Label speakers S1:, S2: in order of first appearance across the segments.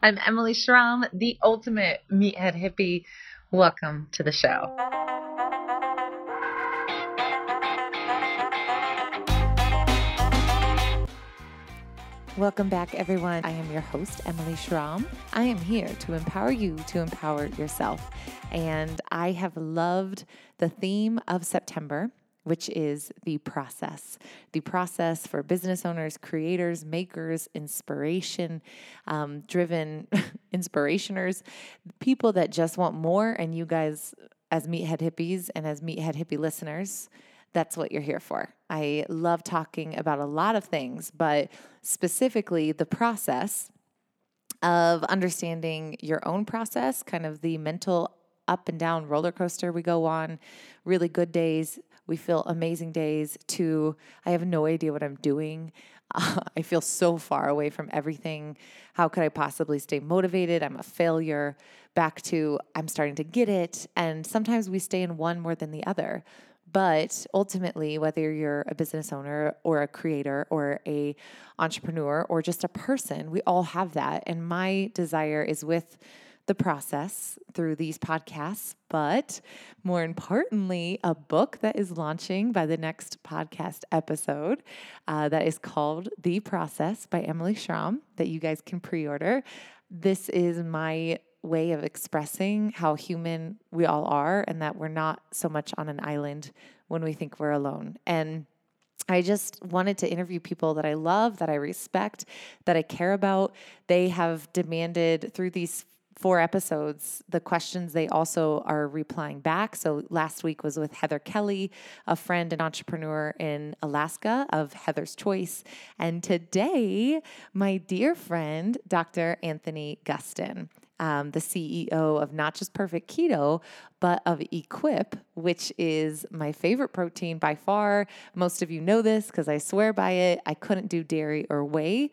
S1: I'm Emily Schromm, the ultimate meathead hippie. Welcome to the show. Welcome back, everyone. I am your host, Emily Schromm. I am here to empower you to empower yourself. And I have loved the theme of September which is the process. The process for business owners, creators, makers, inspiration um, driven inspirationers, people that just want more. And you guys, as Meathead Hippies and as Meathead Hippie listeners, that's what you're here for. I love talking about a lot of things, but specifically the process of understanding your own process, kind of the mental up and down roller coaster we go on, really good days, we feel amazing days, to I have no idea what I'm doing. Uh, I feel so far away from everything. How could I possibly stay motivated? I'm a failure. Back to I'm starting to get it. And sometimes we stay in one more than the other. But ultimately, whether you're a business owner or a creator or a entrepreneur or just a person, we all have that. And my desire is with the process through these podcasts, but more importantly, a book that is launching by the next podcast episode uh, that is called The Process by Emily Schromm that you guys can pre order. This is my way of expressing how human we all are and that we're not so much on an island when we think we're alone. And I just wanted to interview people that I love, that I respect, that I care about. They have demanded through these four episodes, the questions they also are replying back. So last week was with Heather Kelly, a friend and entrepreneur in Alaska of Heather's Choice. And today, my dear friend, Dr. Anthony Gustin. Um, the CEO of not just Perfect Keto, but of Equip, which is my favorite protein by far. Most of you know this because I swear by it. I couldn't do dairy or whey.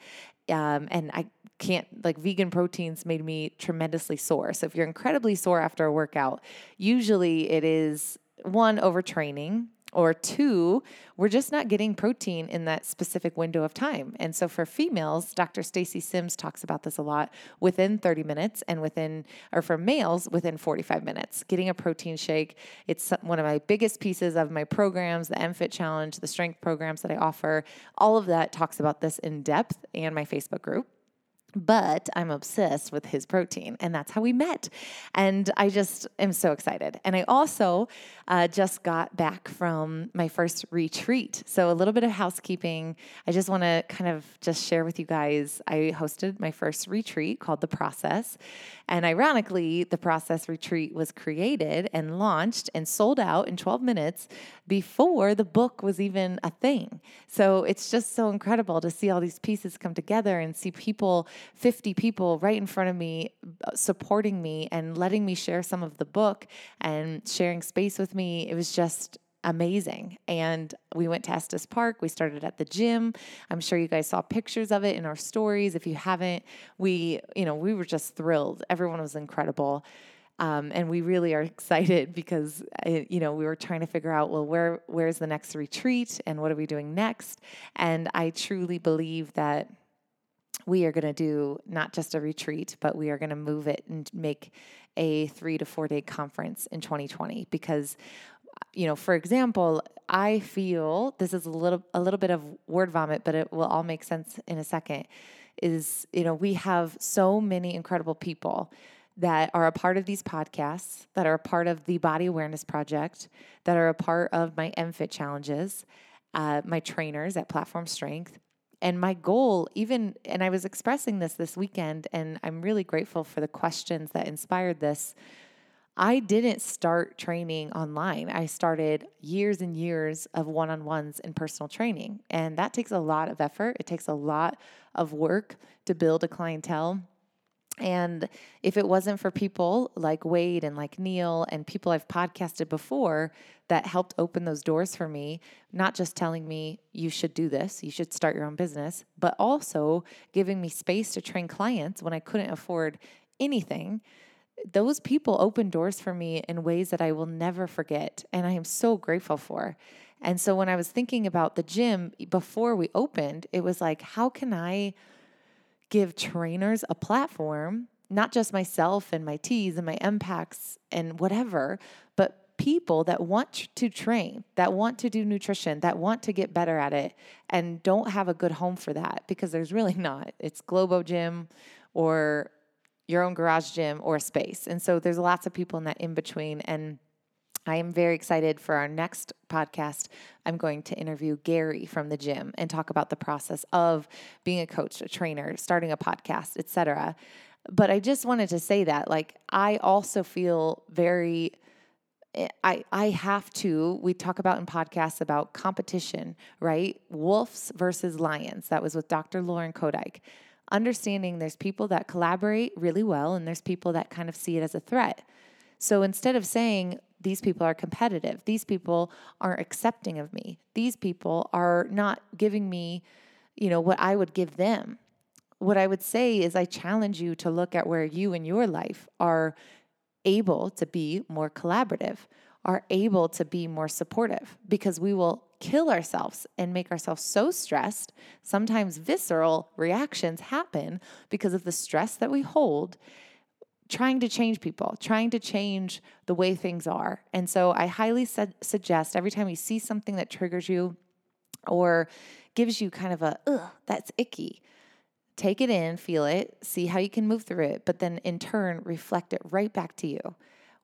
S1: Um, and I can't like vegan proteins made me tremendously sore. So if you're incredibly sore after a workout, usually it is one overtraining or two, we're just not getting protein in that specific window of time. And so for females, Dr. Stacy Sims talks about this a lot within 30 minutes and within, or for males, within 45 minutes. Getting a protein shake, it's one of my biggest pieces of my programs, the MFit Challenge, the strength programs that I offer. All of that talks about this in depth and my Facebook group but I'm obsessed with his protein, and that's how we met. And I just am so excited. And I also uh, just got back from my first retreat. So, a little bit of housekeeping. I just want to kind of just share with you guys. I hosted my first retreat called The Process. And ironically, the Process retreat was created and launched and sold out in 12 minutes before the book was even a thing. So, it's just so incredible to see all these pieces come together and see people, 50 people right in front of me, uh, supporting me and letting me share some of the book and sharing space with me. It was just amazing. And we went to Estes Park. We started at the gym. I'm sure you guys saw pictures of it in our stories. If you haven't, we, you know, we were just thrilled. Everyone was incredible. Um, and we really are excited because uh, you know we were trying to figure out well where where's the next retreat and what are we doing next and i truly believe that we are going to do not just a retreat but we are going to move it and make a three to four day conference in 2020 because you know for example i feel this is a little a little bit of word vomit but it will all make sense in a second is you know we have so many incredible people that are a part of these podcasts that are a part of the body awareness project that are a part of my mfit challenges uh, my trainers at platform strength and my goal, even, and I was expressing this this weekend, and I'm really grateful for the questions that inspired this. I didn't start training online. I started years and years of one on ones and personal training. And that takes a lot of effort. It takes a lot of work to build a clientele. And if it wasn't for people like Wade and like Neil and people I've podcasted before that helped open those doors for me, not just telling me you should do this, you should start your own business, but also giving me space to train clients when I couldn't afford anything, those people opened doors for me in ways that I will never forget. And I am so grateful for. And so when I was thinking about the gym before we opened, it was like, how can I? Give trainers a platform, not just myself and my T's and my MPACs and whatever, but people that want to train, that want to do nutrition, that want to get better at it and don't have a good home for that because there's really not. It's Globo Gym or your own garage gym or space. And so there's lots of people in that in between and I am very excited for our next podcast. I'm going to interview Gary from the gym and talk about the process of being a coach, a trainer, starting a podcast, etc. But I just wanted to say that like I also feel very eh, I I have to we talk about in podcasts about competition, right? Wolves versus lions. That was with Dr. Lauren Kodike. Understanding there's people that collaborate really well and there's people that kind of see it as a threat. So instead of saying these people are competitive. These people aren't accepting of me. These people are not giving me, you know, what I would give them. What I would say is I challenge you to look at where you in your life are able to be more collaborative, are able to be more supportive because we will kill ourselves and make ourselves so stressed. Sometimes visceral reactions happen because of the stress that we hold trying to change people, trying to change the way things are. And so I highly su- suggest every time you see something that triggers you or gives you kind of a, ugh, that's icky, take it in, feel it, see how you can move through it, but then in turn, reflect it right back to you.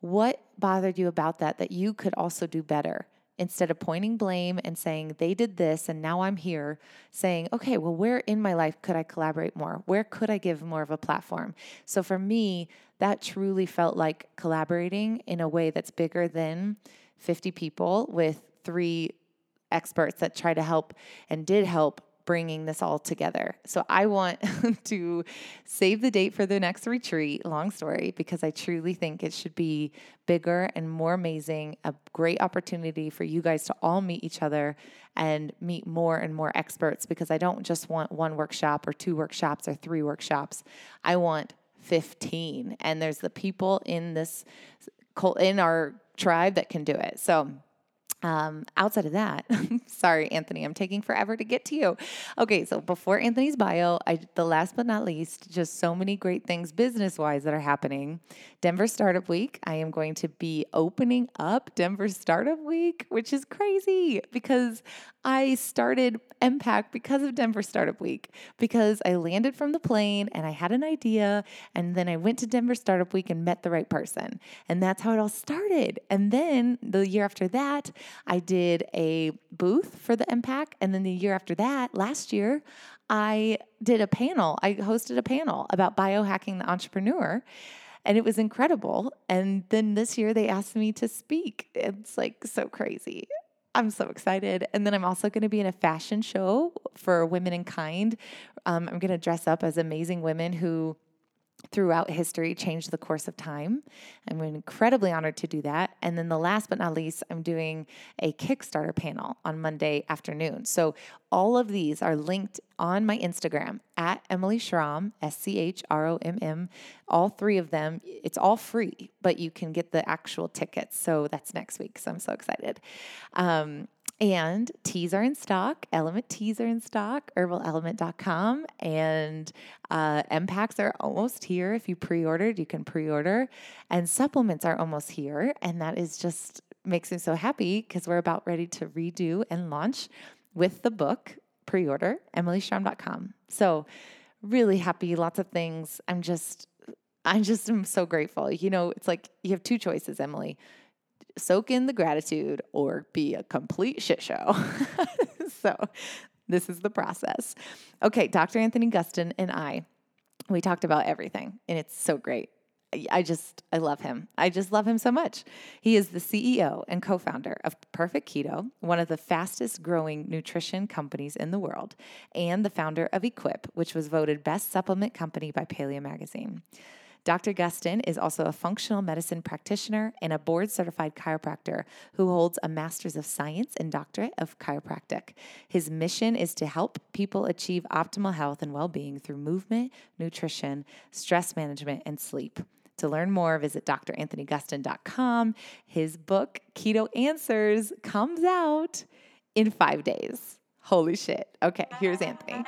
S1: What bothered you about that that you could also do better? instead of pointing blame and saying they did this and now I'm here, saying, okay, well, where in my life could I collaborate more? Where could I give more of a platform? So for me, that truly felt like collaborating in a way that's bigger than 50 people with three experts that try to help and did help bringing this all together. So I want to save the date for the next retreat, long story, because I truly think it should be bigger and more amazing, a great opportunity for you guys to all meet each other and meet more and more experts because I don't just want one workshop or two workshops or three workshops. I want 15 and there's the people in this in our tribe that can do it. So um, outside of that, sorry, Anthony, I'm taking forever to get to you. Okay, so before Anthony's bio, I, the last but not least, just so many great things business wise that are happening. Denver Startup Week, I am going to be opening up Denver Startup Week, which is crazy because I started MPAC because of Denver Startup Week, because I landed from the plane and I had an idea, and then I went to Denver Startup Week and met the right person. And that's how it all started. And then the year after that, I did a booth for the MPAC. And then the year after that, last year, I did a panel. I hosted a panel about biohacking the entrepreneur and it was incredible. And then this year they asked me to speak. It's like so crazy. I'm so excited. And then I'm also going to be in a fashion show for Women in Kind. Um, I'm going to dress up as amazing women who throughout history changed the course of time. I'm incredibly honored to do that. And then the last but not least, I'm doing a Kickstarter panel on Monday afternoon. So all of these are linked on my Instagram at Emily Schromm, S C H R O M M. All three of them, it's all free, but you can get the actual tickets. So that's next week. So I'm so excited. Um, and teas are in stock. Element teas are in stock, herbalelement.com. And uh, MPACs are almost here. If you pre ordered, you can pre order. And supplements are almost here. And that is just makes me so happy because we're about ready to redo and launch with the book pre order, emilyschromm.com. So, really happy, lots of things. I'm just, I just am so grateful. You know, it's like you have two choices, Emily soak in the gratitude or be a complete shit show. so, this is the process. Okay, Dr. Anthony Gustin and I, we talked about everything, and it's so great. I just, I love him. I just love him so much. He is the CEO and co founder of Perfect Keto, one of the fastest growing nutrition companies in the world, and the founder of Equip, which was voted best supplement company by Paleo Magazine. Dr. Gustin is also a functional medicine practitioner and a board certified chiropractor who holds a master's of science and doctorate of chiropractic. His mission is to help people achieve optimal health and well being through movement, nutrition, stress management, and sleep. To learn more, visit dranthonygustin.com. His book, Keto Answers, comes out in five days. Holy shit. Okay, here's Anthony.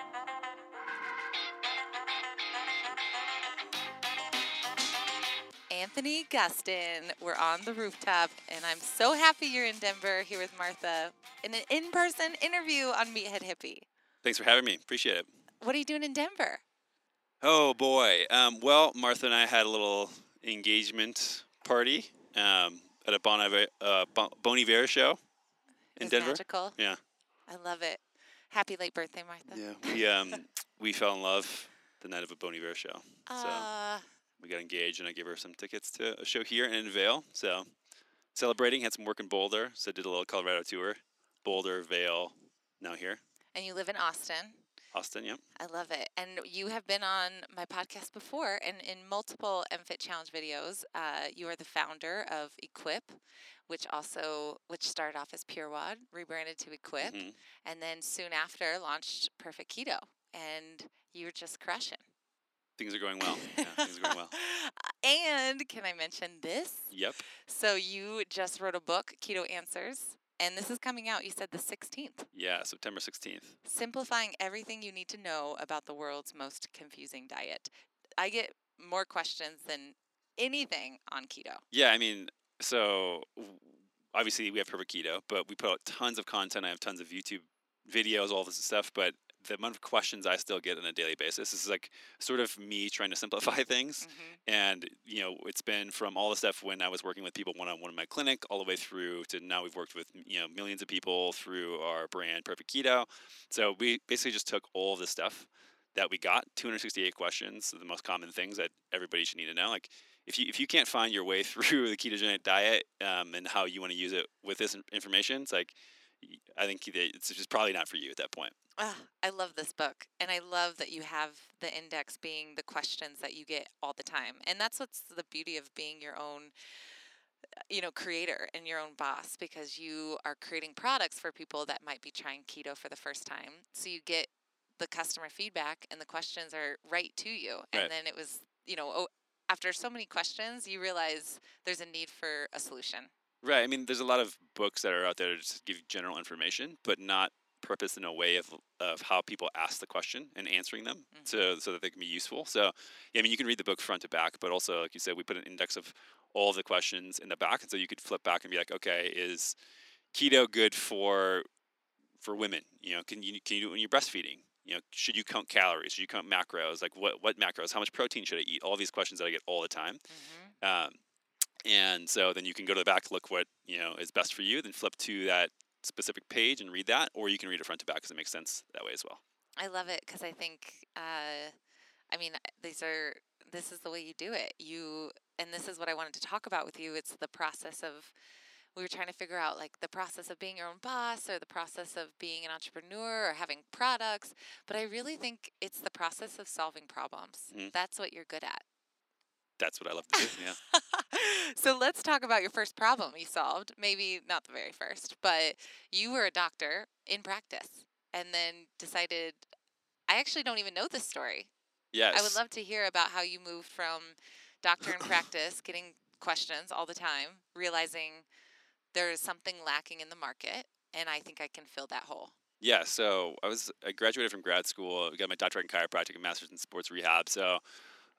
S1: Anthony Gustin. We're on the rooftop, and I'm so happy you're in Denver here with Martha in an in person interview on Meathead Hippie.
S2: Thanks for having me. Appreciate it.
S1: What are you doing in Denver?
S2: Oh, boy. Um, well, Martha and I had a little engagement party um, at a Bon Iver, uh, bon Iver show in Denver.
S1: Magical.
S2: Yeah.
S1: I love it. Happy late birthday, Martha.
S2: Yeah. We, um, we fell in love the night of a Bon Iver show. So
S1: Uh,
S2: we got engaged, and I gave her some tickets to a show here in Vail. So celebrating, had some work in Boulder. So did a little Colorado tour. Boulder, Vail, now here.
S1: and you live in Austin.
S2: Austin, yep.
S1: I love it. And you have been on my podcast before and in multiple MFit Challenge videos. Uh, you are the founder of Equip, which also which started off as PureWOD, rebranded to Equip,
S2: Mhm.
S1: and then soon after launched Perfect Keto. And you're just crushing.
S2: Things are going well. Yeah, things are going well.
S1: and can I mention this?
S2: Yep.
S1: So you just wrote a book, Keto Answers, and this is coming out. You said the 16th.
S2: Yeah, September 16th.
S1: simplifying everything you need to know about the world's most confusing diet. I get more questions than anything on keto.
S2: Yeah, I mean, so obviously we have Perfect Keto, but we put out tons of content. I have tons of YouTube videos, all this stuff, but the amount of questions I still get on a daily basis this is like sort of me trying to simplify things.
S1: Mhm.
S2: And, you know, it's been from all the stuff when I was working with people one on one in my clinic, all the way through to now we've worked with, you know, millions of people through our brand Perfect Keto. So we basically just took all of the stuff that we got 268 questions, the most common things that everybody should need to know. Like, if you if you can't find your way through the ketogenic diet um, and how you want to use it with this information, it's like I think it's just probably not for you at that point.
S1: Ah, I love this book, and I love that you have the index being the questions that you get all the time, and that's what's the beauty of being your own, uh, you know, creator and your own boss because you are creating products for people that might be trying keto for the first time. So you get the customer feedback, and the questions are right to you, and
S2: Right.
S1: then it was, you know, oh, after so many questions, you realize there's a need for a solution.
S2: Right. I mean, there's a lot of books that are out there to just give general information, but not purpose in a way of of how people ask the question and answering them,
S1: Mhm.
S2: so so that they can be useful. So, yeah, I mean, you can read the book front to back, but also, like you said, we put an index of all of the questions in the back, and so you could flip back and be like, okay, is keto good for for women? You know, can you can you do it when you're breastfeeding? You know, should you count calories? Should you count macros? Like what what macros? How much protein should I eat? All these questions that I get all the time.
S1: hmm
S2: Um, and so then you can go to the back, look what you know is best for you, then flip to that specific page and read that, or you can read it front to back because it makes sense that way as well.
S1: I love it because I think, uh, I mean, these are this is the way you do it. You and this is what I wanted to talk about with you. It's the process of we were trying to figure out like the process of being your own boss or the process of being an entrepreneur or having products. But I really think it's the process of solving problems.
S2: Mhm.
S1: That's what you're good at.
S2: That's what I love to do. Yeah.
S1: so let's talk about your first problem you solved. Maybe not the very first, but you were a doctor in practice and then decided. I actually don't even know this story.
S2: Yes.
S1: I would love to hear about how you moved from doctor in practice, getting questions all the time, realizing there is something lacking in the market, and I think I can fill that hole.
S2: Yeah, so I was I graduated from grad school, got my doctorate in chiropractic and master's in sports rehab. So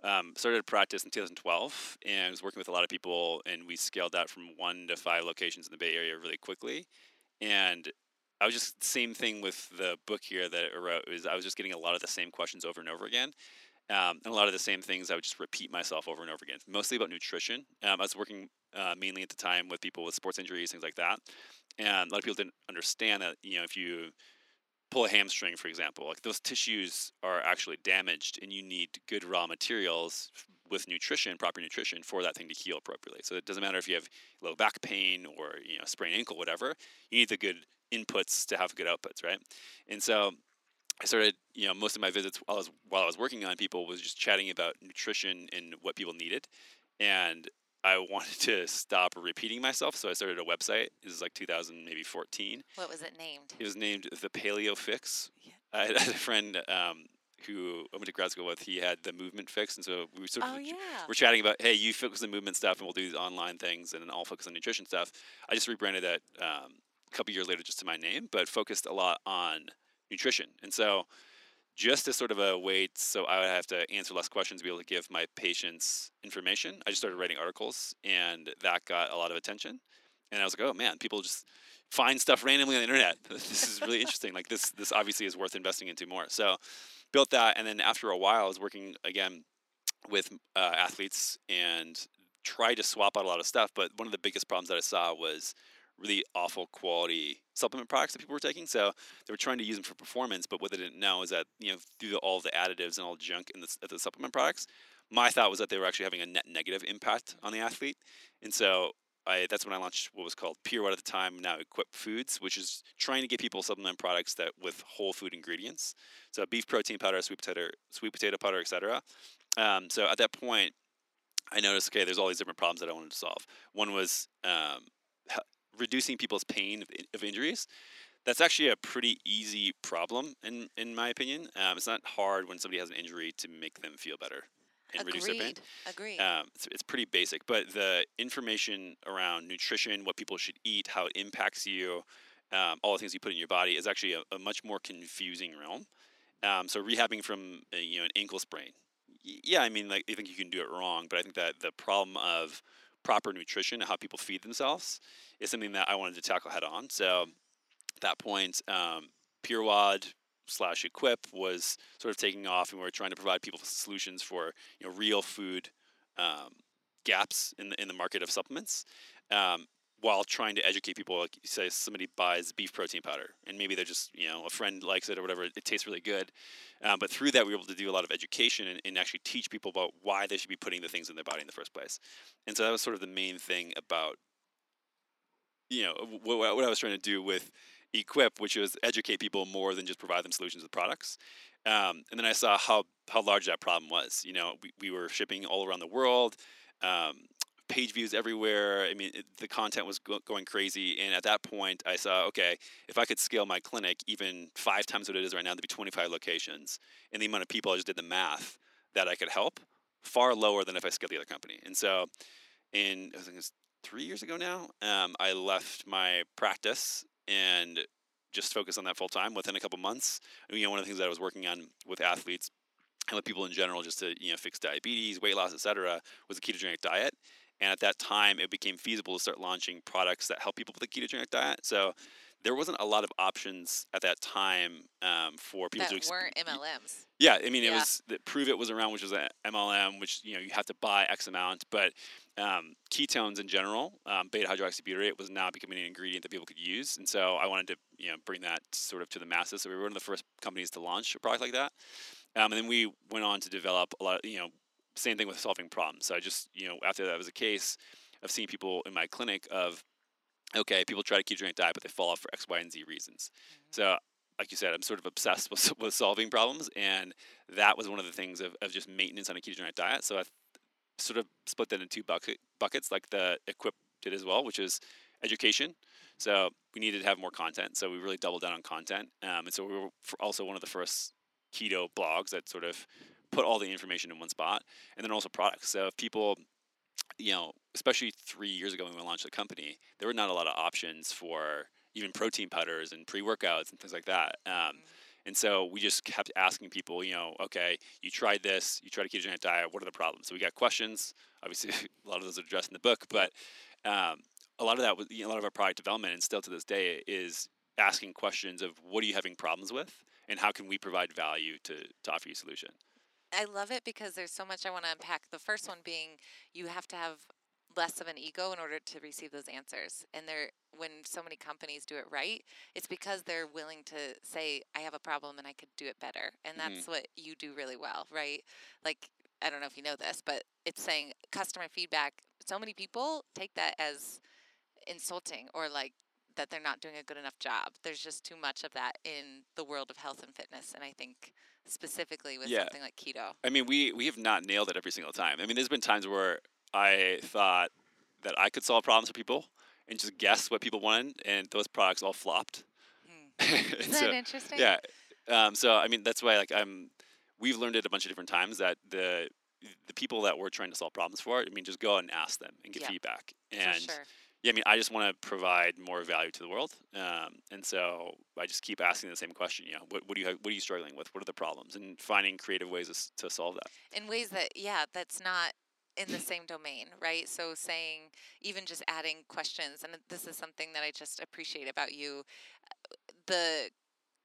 S2: um, started practice in 2012 and was working with a lot of people, and we scaled that from one to five locations in the Bay Area really quickly. And I was just the same thing with the book here that I wrote is I was just getting a lot of the same questions over and over again. Um, and a lot of the same things I would just repeat myself over and over again, mostly about nutrition. Um, I was working uh, mainly at the time with people with sports injuries, things like that. And a lot of people didn't understand that, you know, if you pull a hamstring, for example, like those tissues are actually damaged and you need good raw materials with nutrition, proper nutrition for that thing to heal appropriately. So it doesn't matter if you have low back pain or, you know, sprained ankle, whatever, you need the good inputs to have good outputs, right? And so I started, you know, most of my visits while I was while I was working on people was just chatting about nutrition and what people needed, and I wanted to stop repeating myself, so I started a website. This is like 2000, maybe 14.
S1: What was it named?
S2: It was named the Paleo Fix.
S1: Yeah.
S2: I had a friend um, who I went to grad school with. He had the Movement Fix, and so we sort of
S1: Oh yeah.
S2: we're chatting about, hey, you focus on movement stuff, and we'll do these online things, and then I'll focus on nutrition stuff. I just rebranded that um, a couple years later just to my name, but focused a lot on nutrition. And so just as sort of a way so I would have to answer less questions, to be able to give my patients information. I just started writing articles, and that got a lot of attention. And I was like, oh man, people just find stuff randomly on the internet. this is really interesting. Like this, this obviously is worth investing into more. So built that, and then after a while, I was working again with uh, athletes and tried to swap out a lot of stuff. But one of the biggest problems that I saw was really awful quality supplement products that people were taking. So they were trying to use them for performance, but what they didn't know is that you know through the, all the additives and all the junk in the, the supplement products, my thought was that they were actually having a net negative impact on the athlete. And so I, that's when I launched what was called Pure at the time, now Equip Foods, which is trying to get people supplement products that with whole food ingredients. So beef protein powder, sweet potato, sweet potato powder, etc. Um, so at that point, I noticed okay, there's all these different problems that I wanted to solve. One was um, reducing people's pain of, of, injuries. That's actually a pretty easy problem, in in my opinion. Um, it's not hard when somebody has an injury to make them feel better and
S1: Agreed.
S2: reduce their pain.
S1: Agreed.
S2: Um, it's, it's pretty basic, but the information around nutrition, what people should eat, how it impacts you, um, all the things you put in your body is actually a, a much more confusing realm. Um, so rehabbing from a, you know an ankle sprain, yeah, I mean like I think you can do it wrong, but I think that the problem of proper nutrition and how people feed themselves is something that I wanted to tackle head on. So at that point, um, PureWOD slash Equip was sort of taking off, and we were trying to provide people solutions for you know real food um, gaps in the in the market of supplements. Um, while trying to educate people, like say, somebody buys beef protein powder, and maybe they're just, you know, a friend likes it or whatever. It, tastes really good, um, but through that, we were able to do a lot of education and, and, actually teach people about why they should be putting the things in their body in the first place. And so that was sort of the main thing about, you know, what, what I was trying to do with Equip, which was educate people more than just provide them solutions with products. Um, and then I saw how how large that problem was. You know, we, we were shipping all around the world. Um, page views everywhere. I mean, it, the content was go- going crazy. And at that point, I saw, okay, if I could scale my clinic even five times what it is right now, there'd be 25 locations. And the amount of people, I just did the math that I could help, far lower than if I scaled the other company. And so, in I think it's three years ago now, um, I left my practice and just focused on that full time. Within a couple months, you know, one of the things that I was working on with athletes and with people in general, just to you know fix diabetes, weight loss, etc., was a ketogenic diet. And at that time, it became feasible to start launching products that help people with a ketogenic diet. So there wasn't a lot of options at that time um, for people
S1: that
S2: to exp-
S1: weren't MLMs.
S2: Yeah, I mean,
S1: yeah.
S2: it was the Pruvit was around, which was an MLM, which you know you have to buy X amount, but um, ketones in general, um, beta hydroxybutyrate was now becoming an ingredient that people could use, and so I wanted to you know bring that sort of to the masses. So we were one of the first companies to launch a product like that, um, and then we went on to develop a lot. Of, you know, same thing with solving problems. So I just, you know, after that was a case, I've seen people in my clinic of, okay, people try to keep ketogenic diet, but they fall off for X, Y, and Z reasons. Mm-hmm. So, like you said, I'm sort of obsessed with, with solving problems, and that was one of the things of, of just maintenance on a ketogenic diet. So I sort of split that in two bucket, buckets, like the Equip did as well, which is education. Mm-hmm. So we needed to have more content. So we really doubled down on content. Um, and so we were also one of the first keto blogs that sort of put all the information in one spot, and then also products. So if people, you know, especially three years ago when we launched the company, there were not a lot of options for even protein powders and pre workouts and things like that. Um, mm-hmm. And so we just kept asking people, you know, okay, you tried this, you tried a ketogenic diet, what are the problems? So we got questions. Obviously, a lot of those are addressed in the book, but um, a lot of that was you know, a lot of our product development, and still to this day, is asking questions of what are you having problems with, and how can we provide value to to offer you a solution.
S1: I love it because there's so much I want to unpack. The first one being you have to have less of an ego in order to receive those answers. And they're when so many companies do it right, it's because they're willing to say, I have a problem and I could do it better. And that's mm-hmm. what you do really well, right? Like I don't know if you know this, but it's saying customer feedback. So many people take that as insulting or like that they're not doing a good enough job. There's just too much of that in the world of health and fitness. And I think specifically with yeah. something like keto.
S2: I mean, we we have not nailed it every single time. I mean, there's been times where I thought that I could solve problems for people and just guess what people wanted, and those products all flopped.
S1: Hmm. Isn't so, that interesting?
S2: Yeah. Um, so I mean, that's why like I'm. We've learned it a bunch of different times that the the people that we're trying to solve problems for, I mean, just go and ask them and get
S1: yeah.
S2: feedback. And
S1: sure.
S2: Yeah, I mean, I just want to provide more value to the world, um, and so I just keep asking the same question. You know, what, what do you what are you struggling with? What are the problems? And finding creative ways to, to solve that.
S1: in ways that yeah that's not in the same domain right so saying even just adding questions and this is something that i just appreciate about you uh, the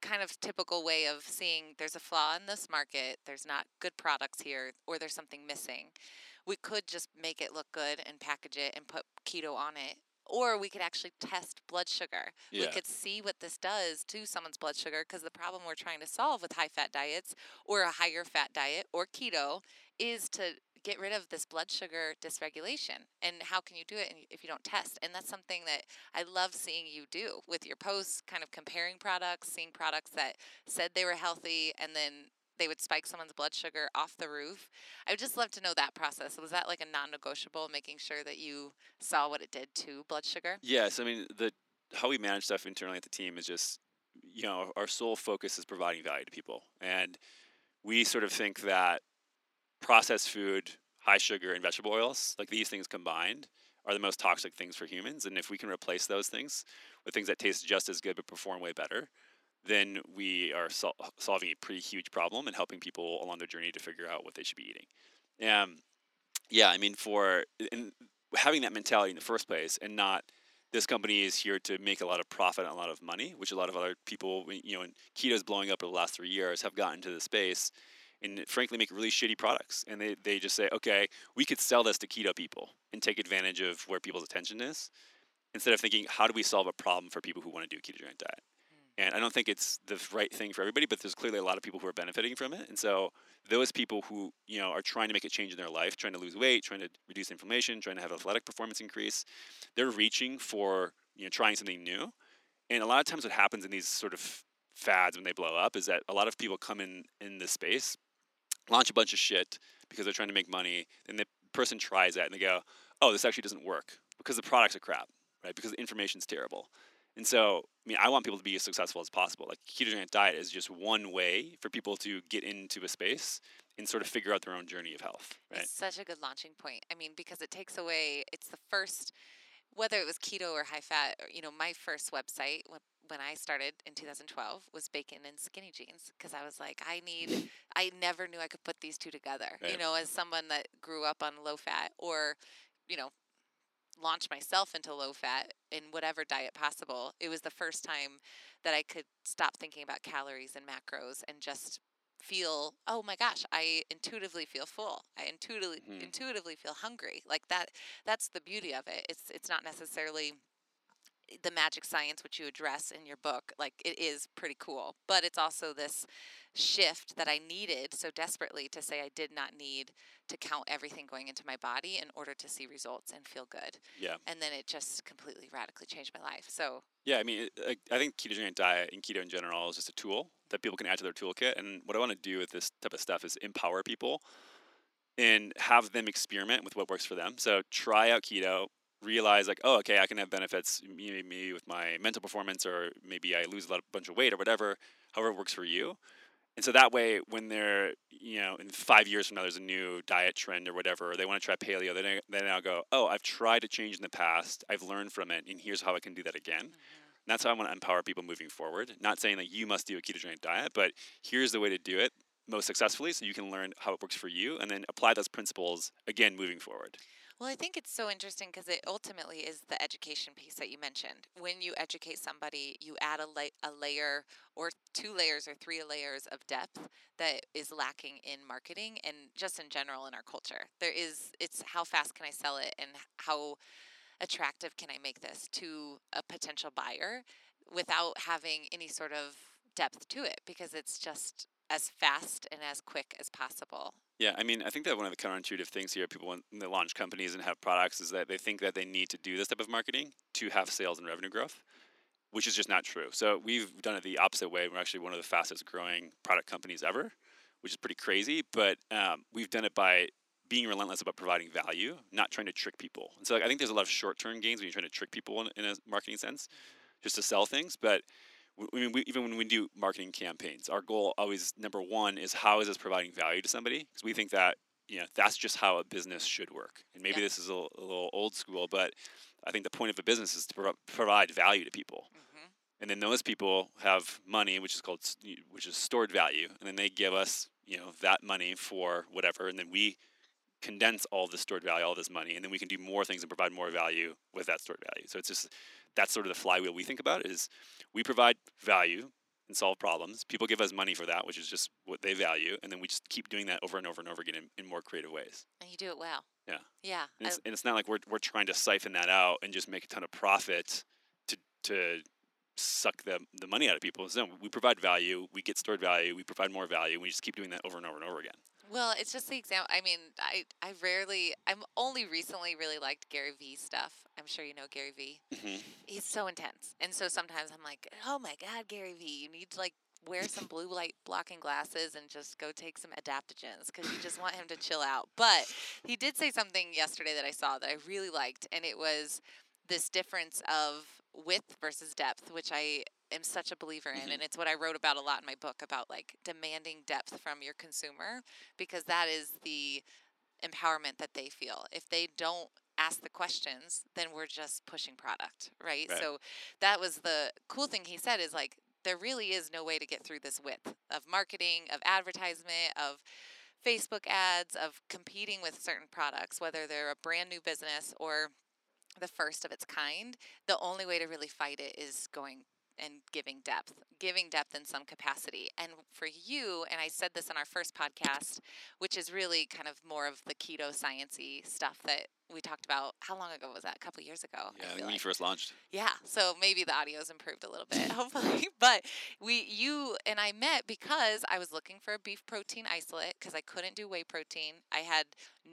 S1: kind of typical way of seeing there's a flaw in this market there's not good products here or there's something missing we could just make it look good and package it and put keto on it or we could actually test blood sugar we could see what this does to someone's blood sugar because the problem we're trying to solve with high fat diets or a higher fat diet or keto is to get rid of this blood sugar dysregulation. And how can you do it if you don't test? And that's something that I love seeing you do with your posts, kind of comparing products, seeing products that said they were healthy and then they would spike someone's blood sugar off the roof. I would just love to know that process. Was that like a non negotiable, making sure that you saw what it did to blood sugar?
S2: Yes, I mean the how we manage stuff internally at the team is just you know our sole focus is providing value to people, and we sort of think that processed food, high sugar, and vegetable oils, like these things combined, are the most toxic things for humans. And if we can replace those things with things that taste just as good but perform way better, then we are sol- solving a pretty huge problem and helping people along their journey to figure out what they should be eating. Um, yeah, I mean, for having that mentality in the first place, and not this company is here to make a lot of profit and a lot of money, which a lot of other people, you know, and keto's blowing up over the last three years, have gotten into the space and frankly make really shitty products. And they, they just say, okay, we could sell this to keto people and take advantage of where people's attention is instead of thinking, how do we solve a problem for people who want to do a ketogenic diet? And I don't think it's the right thing for everybody, but there's clearly a lot of people who are benefiting from it. And so those people who, you know, are trying to make a change in their life, trying to lose weight, trying to reduce inflammation, trying to have athletic performance increase, they're reaching for, you know, trying something new. And a lot of times what happens in these sort of fads when they blow up is that a lot of people come in in this space, launch a bunch of shit because they're trying to make money, and the person tries that and they go, "Oh, this actually doesn't work because the products are crap, right? Because the information's terrible." And so, I mean, I want people to be as successful as possible. Like ketogenic diet is just one way for people to get into a space and sort of figure out their own journey of health, right?
S1: It's such a good launching point. I mean, because it takes away, it's the first, whether it was keto or high fat, you know, my first website when, when I started in 2012 was bacon and skinny jeans because I was like, I need, I never knew I could put these two together. You know, as someone that grew up on low fat or, you know, launched myself into low fat in whatever diet possible, it was the first time that I could stop thinking about calories and macros and just feel, oh my gosh, I intuitively feel full. I intuitively
S2: Mhm.
S1: intuitively feel hungry. Like that that's the beauty of it. It's it's not necessarily the magic science which you address in your book. Like it is pretty cool, but it's also this shift that I needed so desperately to say I did not need to count everything going into my body in order to see results and feel good.
S2: Yeah.
S1: And then it just completely radically changed my life. So
S2: Yeah, I mean, it- I I think ketogenic diet and keto in general is just a tool that people can add to their toolkit. And what I want to do with this type of stuff is empower people and have them experiment with what works for them. So try out keto, realize like, oh, okay, I can have benefits maybe, maybe with my mental performance, or maybe I lose a lot, bunch of weight, or whatever. However, it works for you. And so that way, when they're, you know, in five years from now, there's a new diet trend or whatever, or they want to try paleo, they they now go, oh, I've tried to change in the past, I've learned from it, and here's how I can do that again. And that's how I want to empower people moving forward. Not saying that you must do a ketogenic diet, but here's the way to do it most successfully so you can learn how it works for you and then apply those principles again moving forward.
S1: Well, I think it's so interesting because it ultimately is the education piece that you mentioned. When you educate somebody, you add a, la- a layer or two layers or three layers of depth that is lacking in marketing and just in general in our culture. There is, it's how fast can I sell it and how attractive can I make this to a potential buyer without having any sort of depth to it because it's just as fast and as quick as possible.
S2: Yeah, I mean, I think that one of the counterintuitive things here, people when they launch companies and have products, is that they think that they need to do this type of marketing to have sales and revenue growth, which is just not true. So we've done it the opposite way. We're actually one of the fastest growing product companies ever, which is pretty crazy. But um, we've done it by being relentless about providing value, not trying to trick people. And so like, I think there's a lot of short-term gains when you're trying to trick people in, in a marketing sense, just to sell things. But I mean, we, even when we do marketing campaigns, our goal always number one is how is this providing value to somebody? Because we think that you know that's just how a business should work. And maybe
S1: Yeah.
S2: this is a little old school, but I think the point of a business is to pro- provide value to people.
S1: hmm
S2: And then those people have money, which is called, which is stored value, and then they give us, you know, that money for whatever, and then we condense all this stored value, all this money, and then we can do more things and provide more value with that stored value. So it's just that's sort of the flywheel we think about is we provide value and solve problems. People give us money for that, which is just what they value, and then we just keep doing that over and over and over again in, in more creative ways.
S1: And you do it well.
S2: Yeah.
S1: Yeah.
S2: And it's, and it's not like we're, we're trying to siphon that out and just make a ton of profit to to suck the, the money out of people. So we provide value, we get stored value, we provide more value, and we just keep doing that over and over and over again.
S1: Well, it's just the example. I mean, I, I rarely, I'm only recently really liked Gary Vee stuff. I'm sure you know Gary Vee. Mm-hmm. He's so intense. And so sometimes I'm like, oh my God, Gary Vee, you need to like wear some blue light blocking glasses and just go take some adaptogens because you just want him to chill out. But he did say something yesterday that I saw that I really liked. And it was this difference of width versus depth, which I am such a believer in.
S2: Mhm.
S1: And it's what I wrote about a lot in my book about like demanding depth from your consumer because that is the empowerment that they feel. If they don't ask the questions, then we're just pushing product, right?
S2: Right.
S1: So that was the cool thing he said is like there really is no way to get through this width of marketing, of advertisement, of Facebook ads, of competing with certain products, whether they're a brand new business or the first of its kind. The only way to really fight it is going and giving depth, giving depth in some capacity. And for you, and I said this in our first podcast, which is really kind of more of the keto sciencey stuff that we talked about. How long ago was that? A couple years ago.
S2: Yeah, when
S1: like.
S2: you first launched.
S1: Yeah, so maybe the audio's improved a little bit, hopefully. But we, you and I met because I was looking for a beef protein isolate because I couldn't do whey protein. I had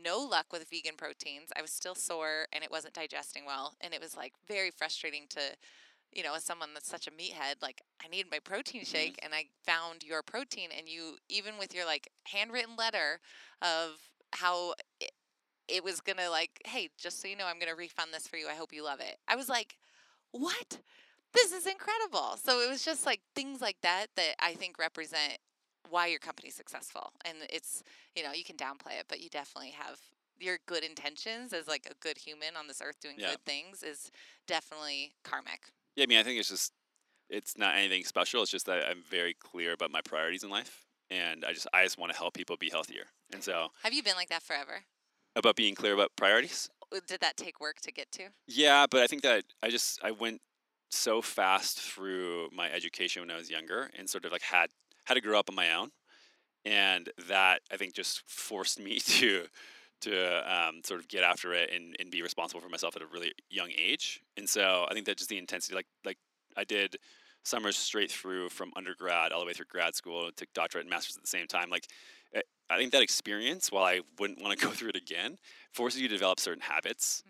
S1: no luck with vegan proteins. I was still sore and it wasn't digesting well, and it was like very frustrating to, you know, as someone that's such a meathead, like I needed my protein mm-hmm. shake, and I found your protein, and you even with your like handwritten letter of how. It, was gonna like, hey, just so you know, I'm gonna refund this for you. I hope you love it. I was like, what? This is incredible. So it was just like things like that that I think represent why your company's successful. And it's, you know, you can downplay it, but you definitely have your good intentions as like a good human on this earth doing
S2: Yeah.
S1: good things is definitely karmic.
S2: Yeah, I mean, I think it's just it's not anything special. It's just that I'm very clear about my priorities in life, and I just I just want to help people be healthier. And so
S1: Have you been like that forever?
S2: About being clear about priorities.
S1: Did that take work to get to?
S2: Yeah, but I think that I just I went so fast through my education when I was younger, and sort of like had had to grow up on my own, and that I think just forced me to to um, sort of get after it and, and be responsible for myself at a really young age. And so I think that just the intensity, like like I did summers straight through from undergrad all the way through grad school, took doctorate and masters at the same time. Like eh, I think that experience, while I wouldn't want to go through it again, forces you to develop certain habits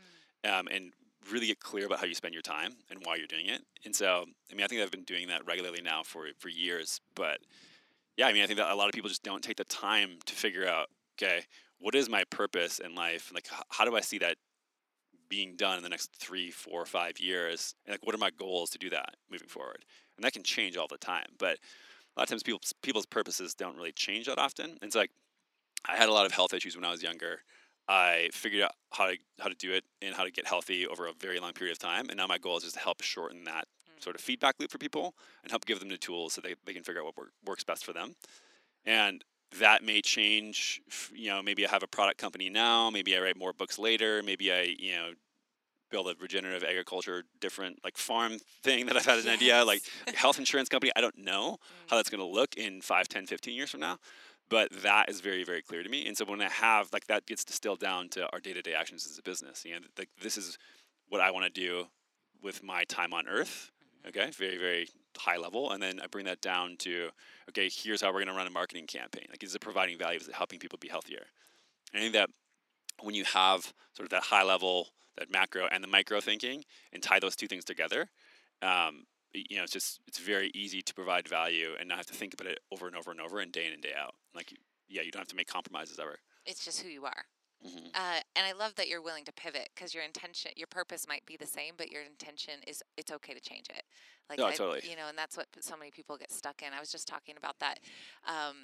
S2: um, and really get clear about how you spend your time and why you're doing it. And so, I mean, I think I've been doing that regularly now for for years. But yeah, I mean, I think that a lot of people just don't take the time to figure out, okay, what is my purpose in life? Like, how do I see that being done in the next three, four, five years? And like, what are my goals to do that moving forward? And that can change all the time. But a lot of times, people's people's purposes don't really change that often. And it's like, I had a lot of health issues when I was younger. I figured out how to how to do it and how to get healthy over a very long period of time. And now my goal is just to help shorten that
S1: Mm.
S2: sort of feedback loop for people and help give them the tools so they, they can figure out what work, works best for them. And that may change. You know, maybe I have a product company now. Maybe I write more books later. Maybe I you know build a regenerative agriculture different like farm thing that I've had an idea like health insurance company. I don't know how mm. that's going to look in 5, 10, 15 years from now. But that is very, very clear to me. And so when I have, like, that gets distilled down to our day to day actions as a business. You know, like, this is what I want to do with my time on earth. Mm-hmm. Okay. Very, very high level. And then I bring that down to, okay, here's how we're going to run a marketing campaign. Like, is it providing value? Is it helping people be healthier? And I think that when you have sort of that high level, that macro and the micro thinking and tie those two things together, um, you know, it's just it's very easy to provide value and not have to think about it over and over and over and day in and day out. Like, yeah, you don't have to make compromises ever.
S1: It's just who you are.
S2: Mm-hmm.
S1: Uh, and I love that you're willing to pivot because your intention, your purpose might be the same, but your intention is it's okay to change it. Like,
S2: No,
S1: I,
S2: totally.
S1: you know, and that's what so many people get stuck in. I was just talking about that um,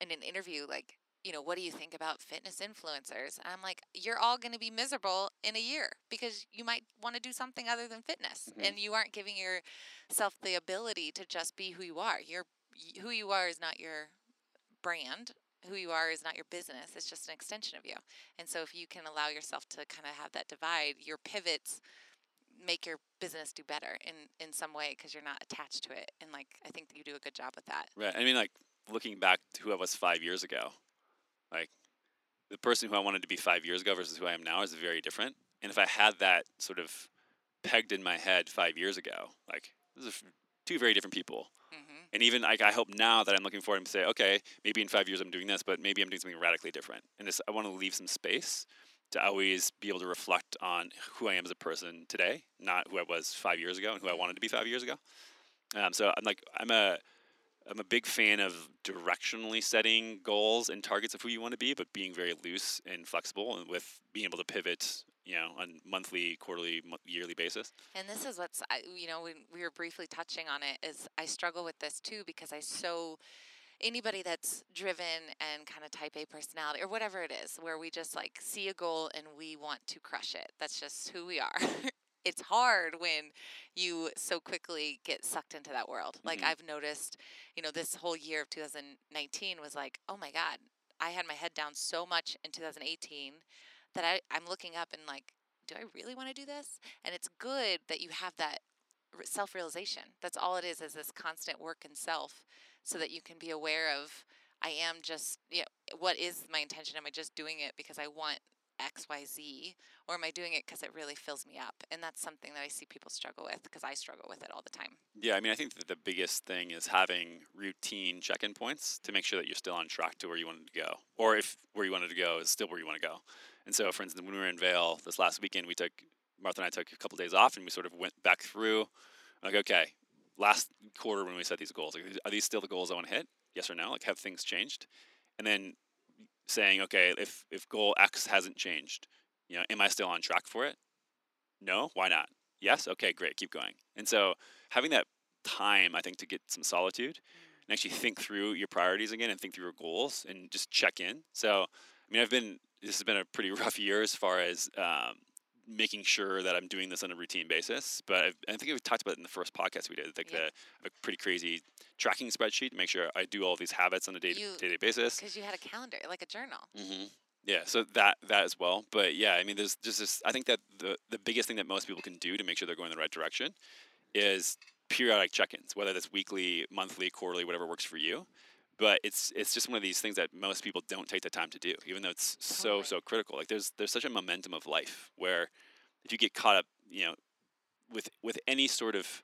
S1: in an interview. Like, you know, what do you think about fitness influencers? And I'm like, you're all going to be miserable in a year because you might want to do something other than fitness
S2: Mhm.
S1: and you aren't giving yourself the ability to just be who you are. You're who you are is not your brand. Who you are is not your business. It's just an extension of you. And so if you can allow yourself to kind of have that divide, your pivots make your business do better in in some way because you're not attached to it. And like I think you do a good job with that.
S2: Right. I mean, like looking back to who I was five years ago, like the person who I wanted to be five years ago versus who I am now is very different. And if I had that sort of pegged in my head five years ago, like those are two very different people.
S1: hmm
S2: And even like I hope now that I'm looking forward to say, okay, maybe in five years I'm doing this, but maybe I'm doing something radically different. And this, I want to leave some space to always be able to reflect on who I am as a person today, not who I was five years ago and who I wanted to be five years ago. Um, so I'm like I'm a I'm a big fan of directionally setting goals and targets of who you want to be, but being very loose and flexible, and with being able to pivot, you know, on monthly, quarterly, yearly basis.
S1: And this is what's, you know, when we were briefly touching on it, is I struggle with this too because I so, anybody that's driven and kind of type A personality or whatever it is, where we just like see a goal and we want to crush it. That's just who we are. it's hard when you so quickly get sucked into that world. Like
S2: Mhm.
S1: I've noticed, you know, this whole year of 2019 was like, oh my God, I had my head down so much in 2018 that I, I'm looking up and like, do I really want to do this? And it's good that you have that self realization. That's all it is, is this constant work in self so that you can be aware of, I am just, you know, what is my intention? Am I just doing it because I want X, Y, Z? Or am I doing it because it really fills me up? And that's something that I see people struggle with because I struggle with it all the time.
S2: Yeah, I mean, I think that the biggest thing is having routine check-in points to make sure that you're still on track to where you wanted to go, or if where you wanted to go is still where you want to go. And so, for instance, when we were in Vail this last weekend, we took Martha and I took a couple days off, and we sort of went back through, like, okay, last quarter when we set these goals, like, are these still the goals I want to hit? Yes or no? Like, have things changed? And then saying, okay, if if goal X hasn't changed, you know, am I still on track for it? No. Why not? Yes. Okay. Great. Keep going. And so having that time, I think, to get some solitude and actually think through your priorities again and think through your goals and just check in. So, I mean, I've been this has been a pretty rough year as far as um, making sure that I'm doing this on a routine basis. But I've, I think we talked about it in the first podcast we did. Like
S1: Yeah.
S2: the I have a pretty crazy tracking spreadsheet to make sure I do all these habits on a day to day basis.
S1: Because you had a calendar, like a journal.
S2: Mm-hmm. Yeah, so that that as well. But yeah, I mean, there's just this. I think that the the biggest thing that most people can do to make sure they're going in the right direction is periodic check-ins, whether that's weekly, monthly, quarterly, whatever works for you. But it's it's just one of these things that most people don't take the time to do, even though it's so
S1: Totally.
S2: so critical. Like there's there's such a momentum of life where if you get caught up, you know, with with any sort of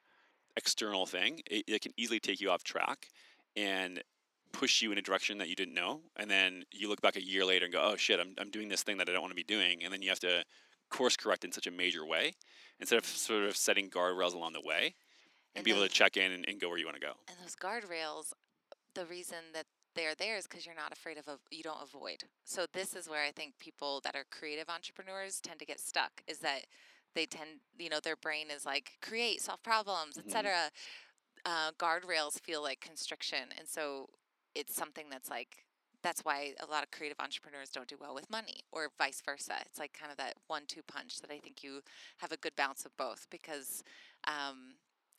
S2: external thing, it, it can easily take you off track and push you in a direction that you didn't know. And then you look back a year later and go, oh shit, I'm, I'm doing this thing that I don't want to be doing. And then you have to course correct in such a major way instead of sort of setting guardrails along the way and,
S1: And
S2: be able to check in and, and go where you want to go.
S1: And those guardrails, the reason that they're there is because you're not afraid of, av- you don't avoid. So this is where I think people that are creative entrepreneurs tend to get stuck is that they tend, you know, their brain is like create, solve problems,
S2: Mhm.
S1: etc. Uh, guardrails feel like constriction, and so it's something that's like that's why a lot of creative entrepreneurs don't do well with money or vice versa. It's like kind of that one-two punch that I think you have a good balance of both because um,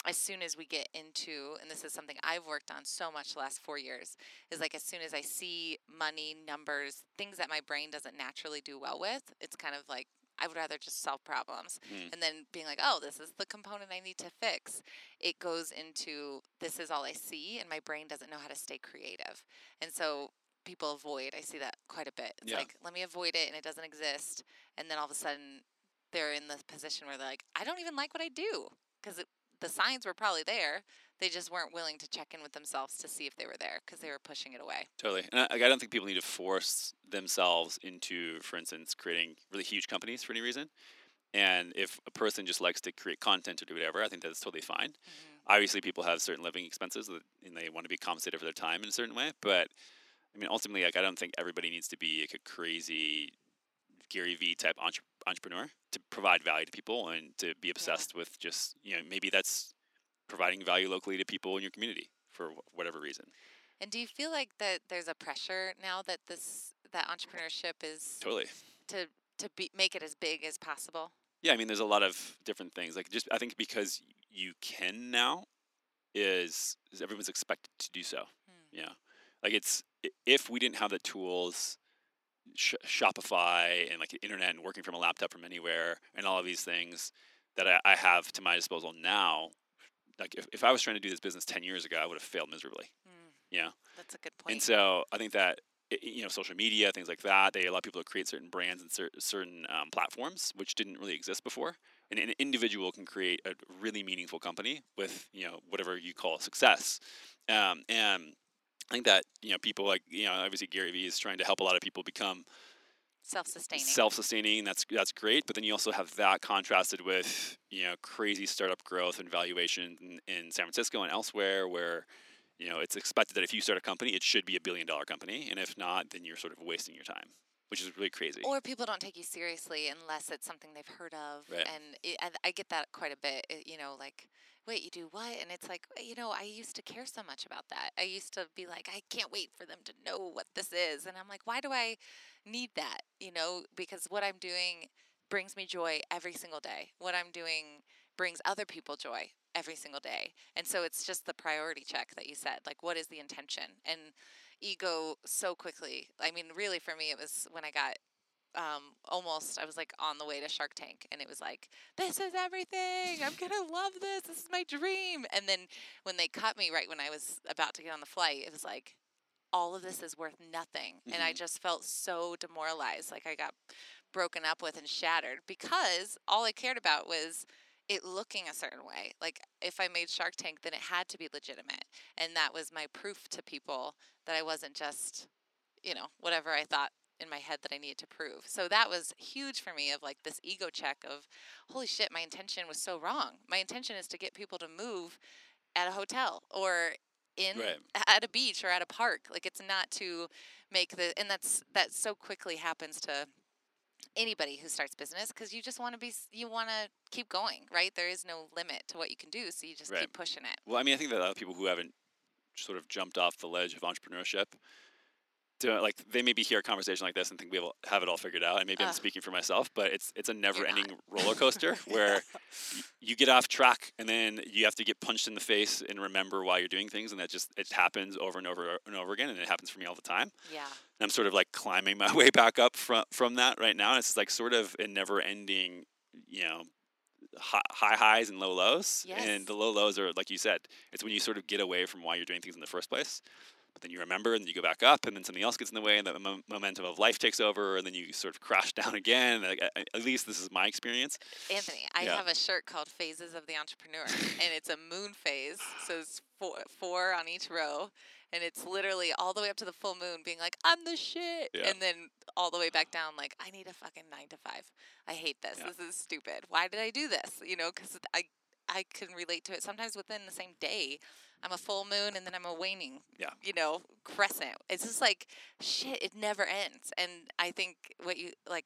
S1: as soon as we get into, and this is something I've worked on so much the last four years, is like as soon as I see money, numbers, things that my brain doesn't naturally do well with, it's kind of like I would rather just solve problems.
S2: Mhm.
S1: And then being like, oh, this is the component I need to fix. It goes into this is all I see, and my brain doesn't know how to stay creative. And so people avoid. I see that quite a bit. It's
S2: Yeah.
S1: like, let me avoid it, and it doesn't exist. And then all of a sudden, they're in the position where they're like, I don't even like what I do because the signs were probably there. They just weren't willing to check in with themselves to see if they were there because they were pushing it away.
S2: Totally. And I, I don't think people need to force themselves into, for instance, creating really huge companies for any reason. And if a person just likes to create content or do whatever, I think that's totally fine. Mm-hmm. Obviously, people have certain living expenses and they want to be compensated for their time in a certain way. But I mean, ultimately, like I don't think everybody needs to be like a crazy Gary Vee type entre- entrepreneur to provide value to people and to be obsessed with just you know maybe that's providing value locally to people in your community for wh- whatever reason.
S1: And do you feel like that there's a pressure now that this that entrepreneurship is
S2: Totally.
S1: to to be make it as big as possible?
S2: Yeah, I mean, there's a lot of different things. Like, just I think because you can now, is, is everyone's expected to do so.
S1: Hmm.
S2: Yeah, like it's if we didn't have the tools, sh- Shopify and like the internet and working from a laptop from anywhere and all of these things that I, I have to my disposal now. Like if, if I was trying to do this business ten years ago, I would have failed miserably.
S1: Hmm,
S2: Yeah.
S1: That's a good point.
S2: And so I think that you know social media things like that they allow people to create certain brands and cer- certain um, platforms which didn't really exist before. And an individual can create a really meaningful company with you know whatever you call success. Um, and I think that you know people like you know obviously Gary Vee is trying to help a lot of people become
S1: Self-sustaining.
S2: self-sustaining. That's that's great. But then you also have that contrasted with you know crazy startup growth and valuation in, in San Francisco and elsewhere, where you know it's expected that if you start a company, it should be a billion-dollar company, and if not, then you're sort of wasting your time, which is really crazy.
S1: or people don't take you seriously unless it's something they've heard of,
S2: Right.
S1: and it, I, I get that quite a bit. it- you know, like, wait, you do what? And it's like, you know, I used to care so much about that. I used to be like, I can't wait for them to know what this is, and I'm like, why do I need that? You know, because what I'm doing brings me joy every single day. What I'm doing brings other people joy every single day. And so it's just the priority check that you said. Like, what is the intention? And ego so quickly. I mean, really, for me, it was when I got um, almost, I was like on the way to Shark Tank, and it was like, this is everything. I'm to love this. This is my dream. And then when they cut me right when I was about to get on the flight, it was like, all of this is worth nothing. And I
S2: Mhm.
S1: just felt so demoralized. Like I got broken up with and shattered because all I cared about was it looking a certain way. Like if I made Shark Tank, then it had to be legitimate. And that was my proof to people that I wasn't just, you know, whatever I thought in my head that I needed to prove. So that was huge for me of like this ego check of holy shit, my intention was so wrong. My intention is to get people to move at a hotel or in
S2: Right.
S1: at a beach or at a park. Like it's not to make the and that's that so quickly happens to anybody who starts business because you just want to be you want to keep going right there is no limit to what you can do so you just
S2: Right.
S1: keep pushing it
S2: Well, I mean, I think that a lot of people who haven't sort of jumped off the ledge of entrepreneurship, to, like they maybe hear a conversation like this and think we have, have it all figured out. And maybe I'm speaking for myself, but it's it's a never-ending roller coaster where y- you get off track and then you have to get punched in the face and remember why you're doing things, and that just it happens over and over and over again, and it happens for me all the time.
S1: yeah
S2: And I'm sort of like climbing my way back up from from that right now. And it's like sort of a never-ending, you know, hi- high highs and low lows.
S1: Yes.
S2: And the low lows are like you said, it's when you sort of get away from why you're doing things in the first place. But then you remember, and then you go back up, and then something else gets in the way, and the mo- momentum of life takes over, and then you sort of crash down again. Like, a- a- at least this is my experience.
S1: anthony i
S2: Yeah.
S1: have a shirt called phases of the entrepreneur and it's a moon phase so it's four, four on each row and it's literally all the way up to the full moon being like i'm the shit
S2: Yeah.
S1: and then all the way back down like i need a fucking nine to five i hate this
S2: Yeah.
S1: this is stupid why did i do this you know because i i can relate to it sometimes within the same day i'm a full moon and then i'm a waning
S2: Yeah.
S1: you know crescent it's just like shit it never ends and i think what you like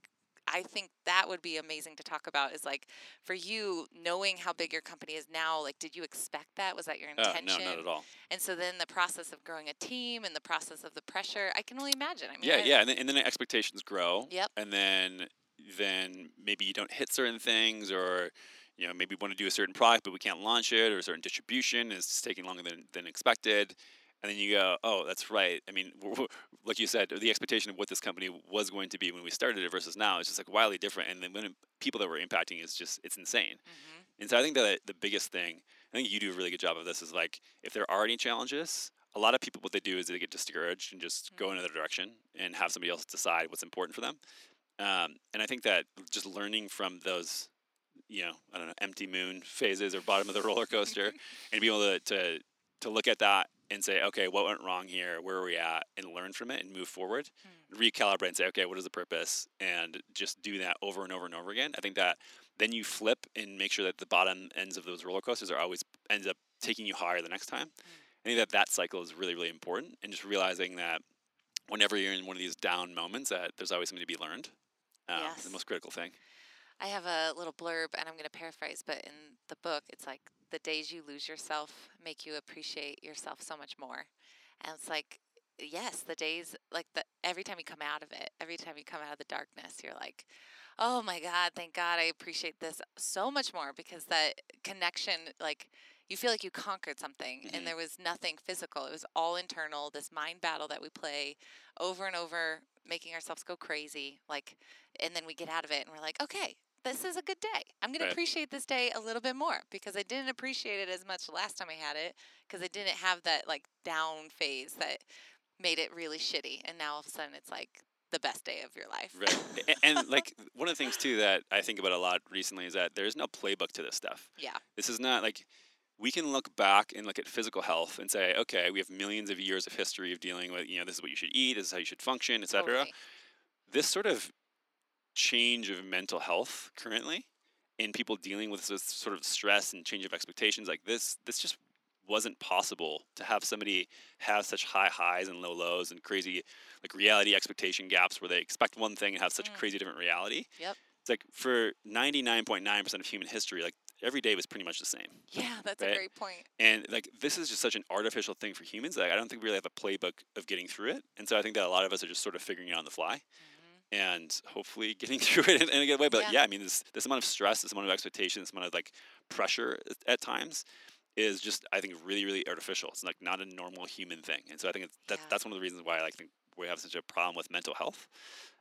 S1: I think that would be amazing to talk about is like for you knowing how big your company is now like did you expect that was that your
S2: Uh,
S1: intention
S2: no, not at all.
S1: and so then the process of growing a team and the process of the pressure I can only imagine I mean
S2: Yeah,
S1: I-
S2: yeah, and then, and then the expectations grow.
S1: Yep.
S2: And then then maybe you don't hit certain things, or you know maybe we want to do a certain product but we can't launch it, or a certain distribution is taking longer than than expected. And then you go, oh, that's right. I mean, like you said, the expectation of what this company was going to be when we started it versus now is just like wildly different. And then when people that we're impacting is just it's insane.
S1: Mhm.
S2: And so I think that the biggest thing, I think you do a really good job of this, is like if there are any challenges, a lot of people what they do is they get discouraged and just go in another direction and have somebody else decide what's important for them. Um, and I think that just learning from those, you know, I don't know, empty moon phases or bottom of the roller coaster, and be able to, to to look at that and say, okay, what went wrong here? Where are we at? And learn from it and move forward, recalibrate and say, okay, what is the purpose? And just do that over and over and over again. I think that then you flip and make sure that the bottom ends of those roller coasters are always ends up taking you higher the next time. I think that that cycle is really really important, and just realizing that whenever you're in one of these down moments, that there's always something to be learned. Um,
S1: Yes.
S2: The most critical thing.
S1: I have a little blurb, and I'm going to paraphrase, but in the book, it's like the days you lose yourself make you appreciate yourself so much more. And it's like, yes, the days like the every time you come out of it, every time you come out of the darkness, you're like, oh my God, thank God I appreciate this so much more because that connection, like you feel like you conquered something
S2: Mhm.
S1: and there was nothing physical. It was all internal, this mind battle that we play over and over, making ourselves go crazy. Like, and then we get out of it and we're like, okay, this is a good day. I'm going
S2: Right.
S1: to appreciate this day a little bit more because I didn't appreciate it as much last time I had it because I didn't have that like down phase that made it really shitty. And now all of a sudden it's like the best day of your life.
S2: Right. A- and, like one of the things too that I think about a lot recently is that there's no playbook to this stuff.
S1: Yeah.
S2: This is not like we can look back and look at physical health and say, okay, we have millions of years of history of dealing with, you know, this is what you should eat, this is how you should function, et cetera.
S1: Totally.
S2: This sort of change of mental health currently in people dealing with this sort of stress and change of expectations like this, this just wasn't possible to have somebody have such high highs and low lows and crazy like reality expectation gaps where they expect one thing and have such
S1: Mm.
S2: a crazy different reality.
S1: Yep.
S2: It's like for 99.9% of human history, like every day was pretty much the same.
S1: Yeah, that's
S2: Right.
S1: a great point.
S2: And like this is just such an artificial thing for humans like I don't think we really have a playbook of getting through it. And so I think that a lot of us are just sort of figuring it out on the fly
S1: hmm
S2: and hopefully getting through it in, in a good way. But
S1: Yeah.
S2: yeah. I mean, this this amount of stress, this amount of expectation, this amount of like pressure at, times is just I think really really artificial. It's like not a normal human thing. And so I think it's, that
S1: Yeah.
S2: that's one of the reasons why I like think we have such a problem with mental health.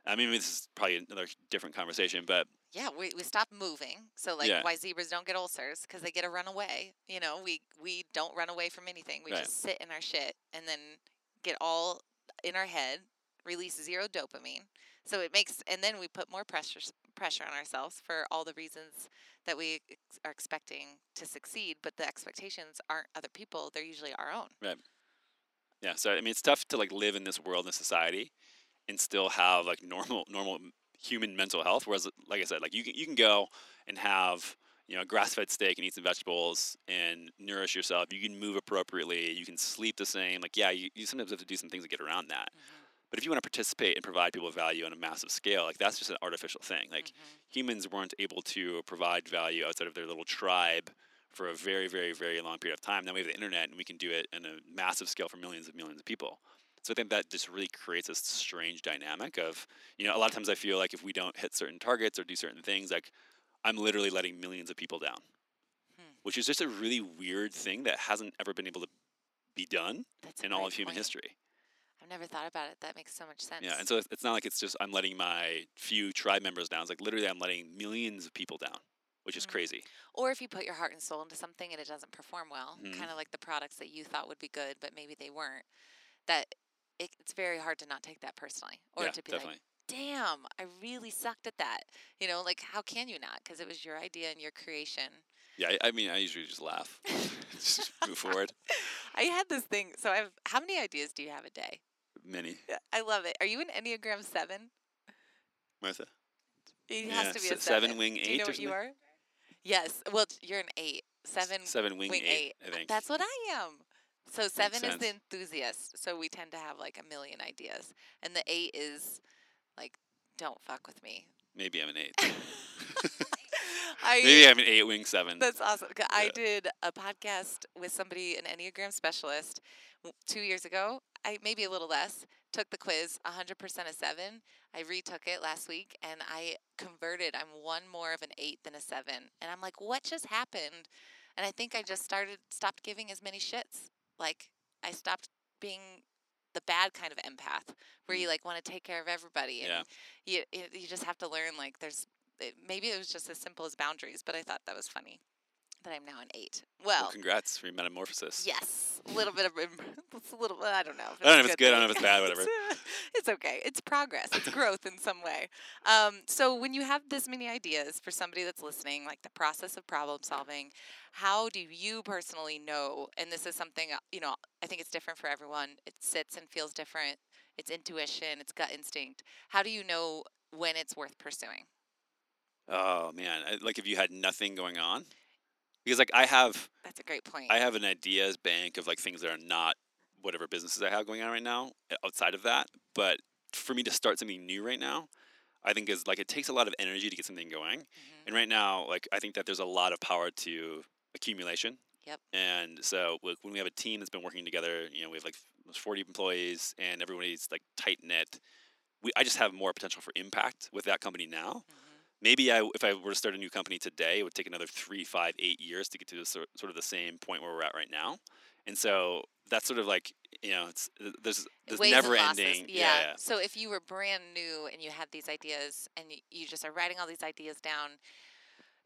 S2: I mean, this is probably another different conversation, but
S1: Yeah, we, we stop moving. So like
S2: Yeah.
S1: why zebras don't get ulcers because they get to run away. You know, we we don't run away from anything. We
S2: Right.
S1: just sit in our shit and then get all in our head, release zero dopamine. So it makes and then we put more pressure pressure on ourselves for all the reasons that we ex- are expecting to succeed, but the expectations aren't other people, they're usually our own. Right.
S2: Yeah, so I mean, it's tough to like live in this world and society and still have like normal normal human mental health. Whereas, like I said, like you can you can go and have you know a grass fed steak and eat some vegetables and nourish yourself. You can move appropriately. You can sleep the same. Like yeah, you, you sometimes have to do some things to get around that. Mm-hmm. But if you want to participate and provide people value on a massive scale, like that's just an artificial thing. Like
S1: Mhm.
S2: humans weren't able to provide value outside of their little tribe for a very, very, very long period of time. Now we have the internet and we can do it in a massive scale for millions and millions of people. So I think that just really creates this strange dynamic of, you know, a lot of times I feel like if we don't hit certain targets or do certain things, like I'm literally letting millions of people down,
S1: Hmm.
S2: which is just a really weird thing that hasn't ever been able to be done
S1: That's
S2: in all of human
S1: point.
S2: history.
S1: I've never thought about it. That makes so much sense.
S2: Yeah, and so it's- it's not like it's just I'm letting my few tribe members down. It's like literally I'm letting millions of people down, which is
S1: Mhm.
S2: crazy.
S1: Or if you put your heart and soul into something and it doesn't perform well,
S2: Mhm.
S1: kind of like the products that you thought would be good, but maybe they weren't, that it, it's very hard to not take that personally. Or
S2: yeah,
S1: to be
S2: definitely.
S1: like, damn, I really sucked at that. You know, like, how can you not? Because it was your idea and your creation.
S2: Yeah, I, I mean, I usually just laugh, just move forward.
S1: I had this thing. So I've, how many ideas do you have a day?
S2: Many,
S1: I love it. Are you an Enneagram 7?
S2: Martha.
S1: It
S2: Yeah,
S1: has to be a
S2: seven
S1: 7.
S2: wing
S1: Do you know
S2: or
S1: what you are? Yes. Well, you're an 8. 7
S2: Seven wing,
S1: wing
S2: eight,
S1: eight.
S2: I uh, think.
S1: That's what I am. So seven is the
S2: sense.
S1: enthusiast. So we tend to have like a million ideas, and the eight is like, don't fuck with me.
S2: Maybe I'm an eight.
S1: I
S2: Maybe I'm an eight wing seven.
S1: that's awesome. 'cause I did a podcast with somebody, an Enneagram specialist, two years ago. I maybe a little less. Took the quiz, 100% a seven. I retook it last week, and I converted. I'm one more of an eight than a seven, and I'm like, what just happened? And I think I just started stopped giving as many shits. Like I stopped being the bad kind of empath, where you mm. like want to take care of everybody, and
S2: Yeah.
S1: you you just have to learn like there's it, maybe it was just as simple as boundaries, but I thought that was funny that I'm now an eight.
S2: well,
S1: Well,
S2: congrats for your metamorphosis.
S1: yes, a little bit of it's a little. I don't know.
S2: I don't know if it's good, I don't know if it's bad, whatever.
S1: it's, it's okay. It's progress. It's growth in some way. Um, so when you have this many ideas for somebody that's listening, like the process of problem solving, how do you personally know? And this is something uh, you know. I think it's different for everyone. It sits and feels different. It's intuition. It's gut instinct. How do you know when it's worth pursuing?
S2: Oh man, I, like if you had nothing going on, because like I have,
S1: That's a great point.
S2: I have an ideas bank of like things that are not whatever businesses I have going on right now uh, outside of that. But for me to start something new right now, I think is like it takes a lot of energy to get something going.
S1: Mhm.
S2: And right now, like I think that there's a lot of power to accumulation.
S1: Yep.
S2: And so like, when we have a team that's been working together, you know, we have like 40 employees, and everybody's like tight knit. We I just have more potential for impact with that company now.
S1: Mm-hmm.
S2: Maybe I, if I were to start a new company today, it would take another three, five, eight years to get to the sort of the same point where we're at right now. And so that's sort of like you know, it's there's there's never ending.
S1: Yeah. So if you were brand new and you had these ideas and y- you just are writing all these ideas down,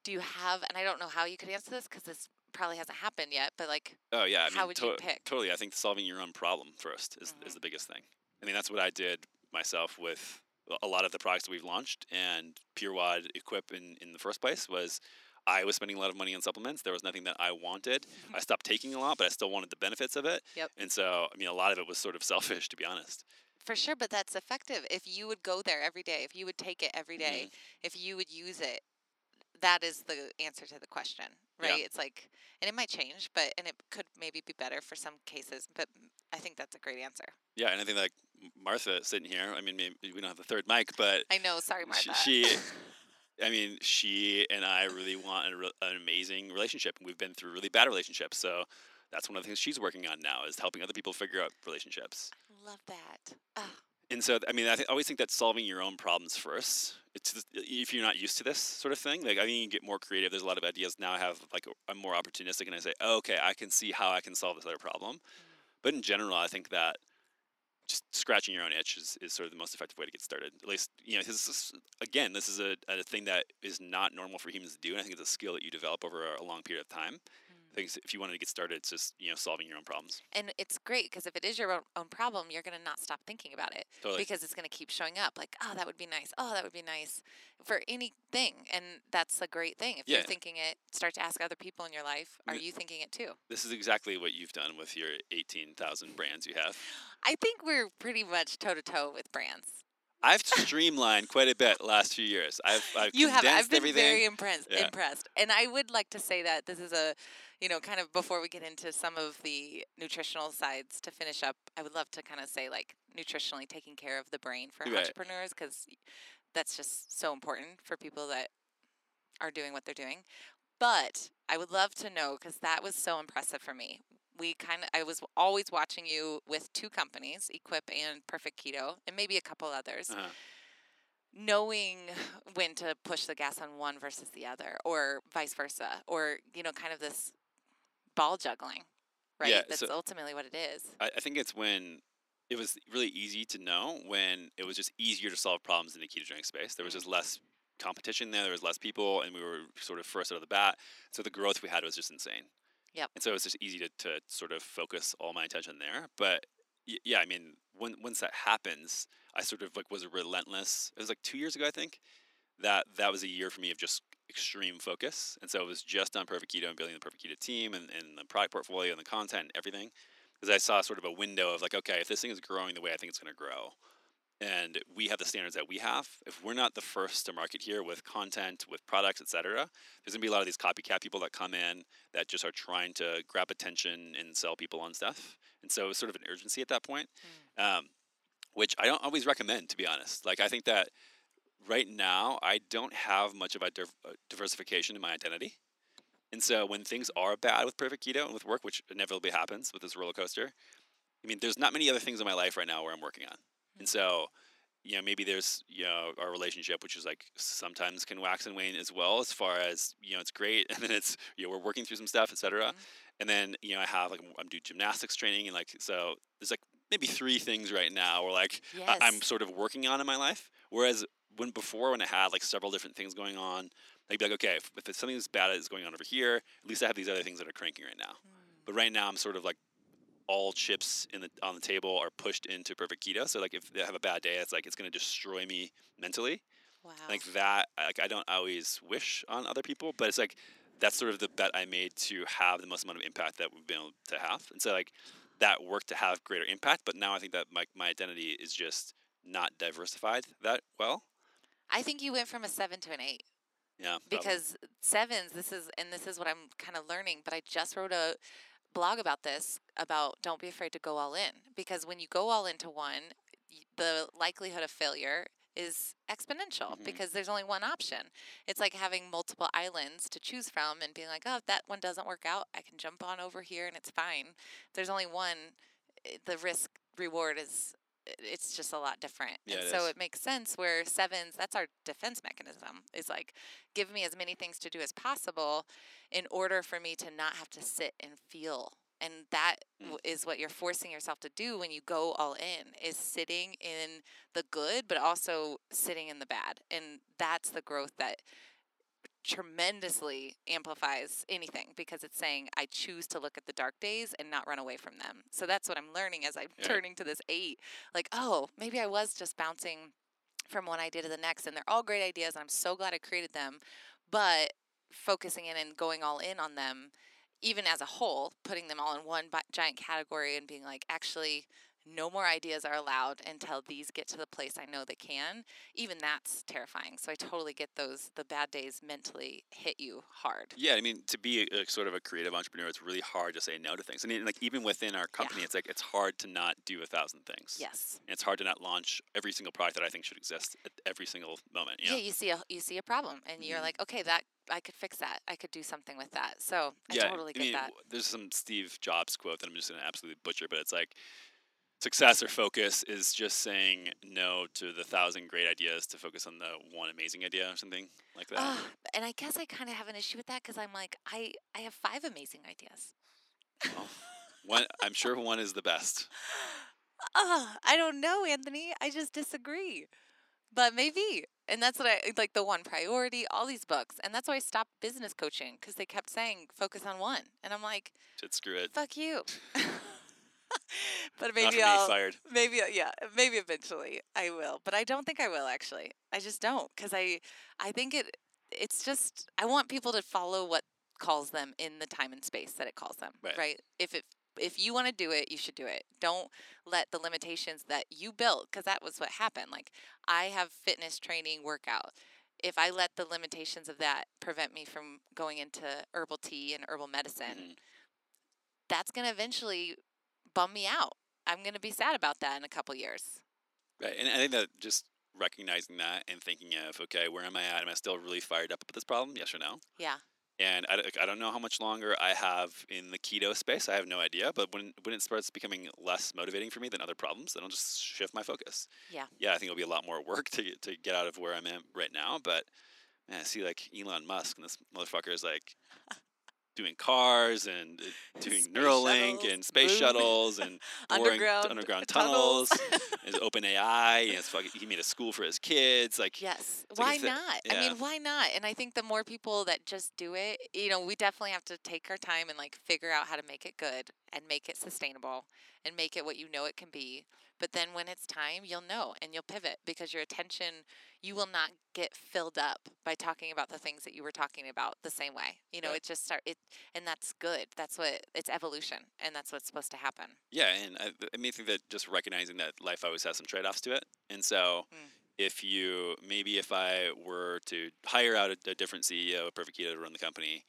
S1: do you have? And I don't know how you could answer this because this probably hasn't happened yet. But like,
S2: Oh yeah, I
S1: How
S2: mean,
S1: would you pick?
S2: Totally, I think solving your own problem first is is
S1: Mhm.
S2: the biggest thing. I mean, that's what I did myself with a lot of the products that we've launched and PureWOD Equip in in the first place was. I was spending a lot of money on supplements. There was nothing that I wanted. I stopped taking a lot, but I still wanted the benefits of it.
S1: Yep.
S2: And so, I mean, a lot of it was sort of selfish, to be honest.
S1: for sure, but that's effective. If you would go there every day, if you would take it every day, Mm-hmm. if you would use it, that is the answer to the question,
S2: Yeah.
S1: right? It's like, and it might change, but and it could maybe be better for some cases, but I think that's a great answer.
S2: Yeah, and I think like Martha sitting here. I mean, maybe we don't have the third mic, but
S1: I know. Sorry, Martha.
S2: she- I mean, she and I really want a re- an amazing relationship. We've been through really bad relationships, so that's one of the things she's working on now is helping other people figure out relationships.
S1: love that. Ah,
S2: And so, I mean, I th- always think that solving your own problems first. It's just- if you're not used to this sort of thing, like I think you can get more creative. There's a lot of ideas now. I have like I'm more opportunistic, and I say, oh, okay, I can see how I can solve this other problem. But in general, I think that just scratching your own itch is, is sort of the most effective way to get started. At least, you know, this is, again, this is a, a thing that is not normal for humans to do, and I think it's a skill that you develop over a long period of time. I think s- if you wanted to get started, it's just you know solving your own problems.
S1: And it's great because if it is your own, own problem, you're going to not stop thinking about it
S2: Totally.
S1: because it's going to keep showing up. Like, oh, that would be nice. Oh, that would be nice for anything. And that's a great thing. If
S2: Yeah.
S1: you're thinking it, start to ask other people in your life, are you thinking it too?
S2: This is exactly what you've done with your 18,000 brands you have.
S1: I think we're pretty much toe to toe with brands.
S2: I've streamlined quite a bit last few years. I've, I've
S1: You have. I've been
S2: everything.
S1: very impressed.
S2: Yeah.
S1: Impressed. And I would like to say that this is a, you know, kind of before we get into some of the nutritional sides to finish up. I would love to kind of say like nutritionally taking care of the brain for
S2: Right.
S1: entrepreneurs because that's just so important for people that are doing what they're doing. But I would love to know because that was so impressive for me. We kind of, I was always watching you with two companies, Equip and Perfect Keto, and maybe a couple others
S2: Uh-huh.
S1: knowing when to push the gas on one versus the other or vice versa or you know kind of this ball juggling right
S2: Yeah,
S1: that's
S2: so-
S1: ultimately what it is
S2: I, I think it's when it was really easy to know when it was just easier to solve problems in the ketogenic space. There was
S1: Mm.
S2: just less competition there. There was less people, and we were sort of first out of the bat. So the growth we had was just insane.
S1: Yep.
S2: And so it was just easy to, to sort of focus all my attention there. But yeah, I mean, when, once that happens, I sort of like was relentless. It was like two years ago, I think. That that was a year for me of just extreme focus, and so it was just on Perfect Keto and building the Perfect Keto team and, and the product portfolio and the content and everything because I saw sort of a window of like, okay, if this thing is growing the way I think it's going to grow, and we have the standards that we have, if we're not the first to market here with content, with products, et cetera, there's going to be a lot of these copycat people that come in that just are trying to grab attention and sell people on stuff. And so it's sort of an urgency at that point, um, which I don't always recommend, to be honest. Like, I think that right now, I don't have much of a div- uh, diversification in my identity. And so when things are bad with Perfect Keto and with work, which inevitably happens with this roller coaster, I mean, there's not many other things in my life right now where I'm working on. And so, you know, maybe there's, you know, our relationship, which is like sometimes can wax and wane as well, as far as, you know, it's great. And then it's, you know, we're working through some stuff, et cetera.
S1: Mhm.
S2: And then, you know, I have like, I'm doing gymnastics training. And like, so there's like maybe three things right now where like
S1: yes
S2: I- I'm sort of working on in my life. Whereas when before, when I had like several different things going on, I'd be like, okay, if, if it's something that's bad is going on over here, at least I have these other things that are cranking right now.
S1: Mm.
S2: But right now, I'm sort of like all chips in the on the table are pushed into perfect keto. So like if I have a bad day, it's like it's going to destroy me mentally.
S1: wow
S2: Like that, like I don't always wish on other people, but it's like that's sort of the bet I made to have the most amount of impact that we've been able to have. And so like that worked to have greater impact. But now I think that my my identity is just not diversified that well.
S1: i think you went from a seven to an eight
S2: Yeah. probably.
S1: because sevens this is and this is what i'm kind of learning but i just wrote a blog about this about don't be afraid to go all in because when you go all into one the likelihood of failure is exponential
S2: Mhm.
S1: because there's only one option it's like having multiple islands to choose from and being like oh if that one doesn't work out i can jump on over here and it's fine if there's only one the risk reward is it's just a lot different.
S2: Yeah,
S1: and
S2: it
S1: so
S2: is.
S1: it makes sense where sevens, that's our defense mechanism, is like give me as many things to do as possible in order for me to not have to sit and feel. And that
S2: Mm.
S1: is what you're forcing yourself to do when you go all in is sitting in the good but also sitting in the bad. And that's the growth that tremendously amplifies anything because it's saying I choose to look at the dark days and not run away from them. So that's what I'm learning as I'm
S2: Yeah.
S1: turning to this 8. Like, oh, maybe I was just bouncing from one idea to the next and they're all great ideas and I'm so glad I created them, but focusing in and going all in on them even as a whole, putting them all in one giant category and being like, actually, no more ideas are allowed until these get to the place I know they can. Even that's terrifying. So I totally get those. The bad days mentally hit you hard.
S2: Yeah, I mean, to be a, a sort of a creative entrepreneur, it's really hard to say no to things. I mean, like even within our company, it's like it's hard to not do a thousand things.
S1: Yes.
S2: And it's hard to not launch every single product that I think should exist at every single moment. You
S1: Yeah.
S2: know?
S1: you see a you see a problem, and you're
S2: Mhm.
S1: like, okay, that I could fix that. I could do something with that. So I
S2: yeah,
S1: totally
S2: I
S1: get
S2: mean,
S1: that.
S2: there's some Steve Jobs quote that I'm just going to absolutely butcher, but it's like success or focus is just saying no to the thousand great ideas to focus on the one amazing idea or something like that.
S1: Ah, and I guess I kind of have an issue with that because I'm like, I I have five amazing ideas.
S2: Well, one, I'm sure one is the best.
S1: Ah, I don't know, Anthony. I just disagree. But maybe. And that's what I like the one priority, all these books. And that's why I stopped business coaching because they kept saying focus on one. And I'm like,
S2: Should screw it.
S1: fuck you. but maybe I'll
S2: fired.
S1: maybe uh, yeah, maybe eventually I will. But I don't think I will actually. I just don't cuz I I think it it's just I want people to follow what calls them in the time and space that it calls them,
S2: Right. right?
S1: If it if you want to do it, you should do it. Don't let the limitations that you built cuz that was what happened. Like I have fitness training workout. If I let the limitations of that prevent me from going into herbal tea and herbal medicine,
S2: Mhm.
S1: that's going to eventually bum me out. I'm going to be sad about that in a couple years.
S2: Right, and I think that just recognizing that and thinking of, okay, where am I at? Am I still really fired up about this problem? Yes or no?
S1: Yeah.
S2: And I, don't- I don't know how much longer I have in the keto space. I have no idea. But when when it starts becoming less motivating for me than other problems, then I'll just shift my focus.
S1: Yeah.
S2: Yeah, I think it'll be a lot more work to get, to get out of where I'm at right now. But man, I see like Elon Musk and this motherfucker is like doing cars and uh, doing
S1: Space
S2: Neuralink
S1: shuttles,
S2: and space shuttles and
S1: underground
S2: underground
S1: tunnels.
S2: tunnels. His open AI. And it's fucking, he made a school for his kids. Like
S1: yes.
S2: Like
S1: Why
S2: it-
S1: not? I mean, why not? And I think the more people that just do it, you know, we definitely have to take our time and like figure out how to make it good and make it sustainable and make it what you know it can be. But then when it's time, you'll know and you'll pivot because your attention, you will not get filled up by talking about the things that you were talking about the same way. You know,
S2: Right.
S1: it just start it, and that's good. That's what it's evolution, and that's what's supposed to happen.
S2: Yeah, and I, I mean, I think that just recognizing that life always has some trade offs to it. And so,
S1: Mm.
S2: if you maybe if I were to hire out a, a different CEO of Perfect Keto to run the company,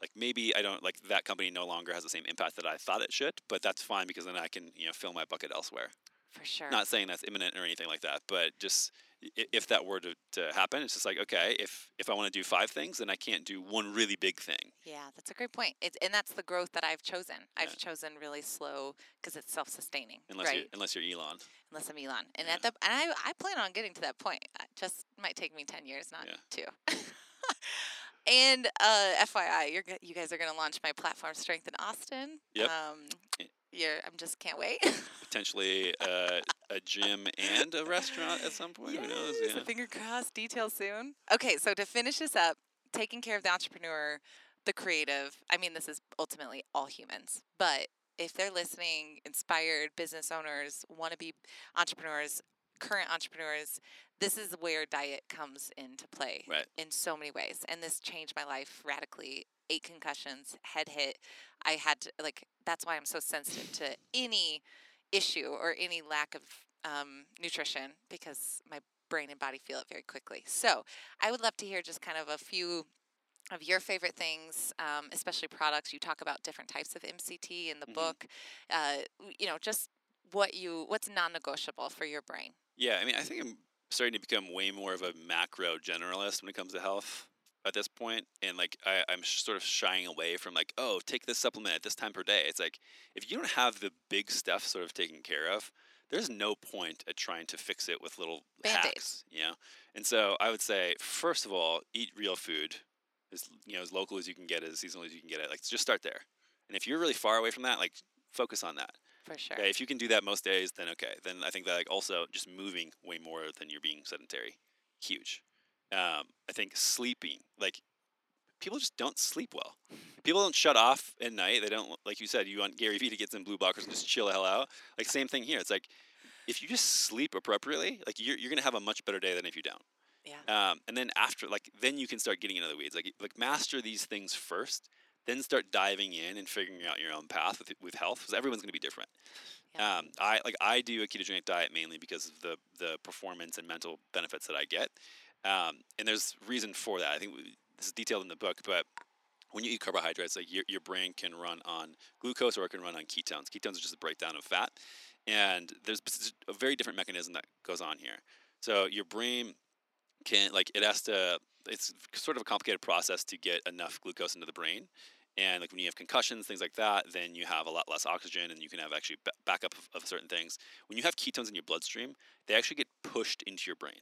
S2: like maybe I don't like that company no longer has the same impact that I thought it should, but that's fine because then I can you know fill my bucket elsewhere.
S1: For sure.
S2: Not saying that's imminent or anything like that, but just if that were to, to happen, it's just like okay, if if I want to do five things, then I can't do one really big thing.
S1: Yeah, that's a great point. It's, and that's the growth that I've chosen. I've
S2: Yeah.
S1: chosen really slow because it's self-sustaining,
S2: Unless
S1: right?
S2: you're unless you're Elon.
S1: Unless I'm Elon, and
S2: Yeah.
S1: at the and I I plan on getting to that point. It just might take me ten years, not
S2: Yeah.
S1: two. and uh, FYI, you're you guys are going to launch my platform strength in Austin.
S2: Yep.
S1: Um. You're I'm just can't wait.
S2: Potentially uh, a gym and a restaurant at some point. Who knows?
S1: Yes,
S2: Yeah.
S1: Finger crossed. Details soon. Okay, so to finish this up, taking care of the entrepreneur, the creative. I mean, this is ultimately all humans, but if they're listening, inspired business owners, want to be entrepreneurs, current entrepreneurs, this is where diet comes into play
S2: Right.
S1: in so many ways. And this changed my life radically. Eight concussions, head hit. I had to, like, that's why I'm so sensitive to any issue or any lack of um, nutrition because my brain and body feel it very quickly. So I would love to hear just kind of a few of your favorite things, um, especially products. You talk about different types of MCT in the
S2: Mhm.
S1: book. Uh, you know, just what you what's non-negotiable for your brain.
S2: Yeah, I mean, I think I'm starting to become way more of a macro generalist when it comes to health. At this point, and like I, I'm sort of shying away from like, oh, take this supplement at this time per day. It's like if you don't have the big stuff sort of taken care of, there's no point at trying to fix it with little
S1: Band-Aids.
S2: hacks, you know. And so I would say, first of all, eat real food, as you know, as local as you can get it, as seasonal as you can get it. Like just start there. And if you're really far away from that, like focus on that.
S1: For sure.
S2: Okay, if you can do that most days, then okay. Then I think that like also just moving way more than you're being sedentary, huge. Um, I think sleeping, like people just don't sleep well. People don't shut off at night. They don't like you said. You want Gary Vee to get some blue blockers and just chill the hell out. Like same thing here. It's like if you just sleep appropriately, like you're you're gonna have a much better day than if you don't.
S1: Yeah.
S2: Um, and then after, like, then you can start getting into the weeds. Like, like master these things first, then start diving in and figuring out your own path with with health. Because everyone's going to be different.
S1: Yeah.
S2: Um, I like I do a ketogenic diet mainly because of the the performance and mental benefits that I get. Um, and there's reason for that. I think this is detailed in the book, but when you eat carbohydrates, like your, your brain can run on glucose or it can run on ketones. Ketones are just a breakdown of fat, and there's a very different mechanism that goes on here. So your brain can like it has to. It's sort of a complicated process to get enough glucose into the brain. And like when you have concussions, things like that, then you have a lot less oxygen, and you can have actually ba- backup of, of certain things. When you have ketones in your bloodstream, they actually get pushed into your brain.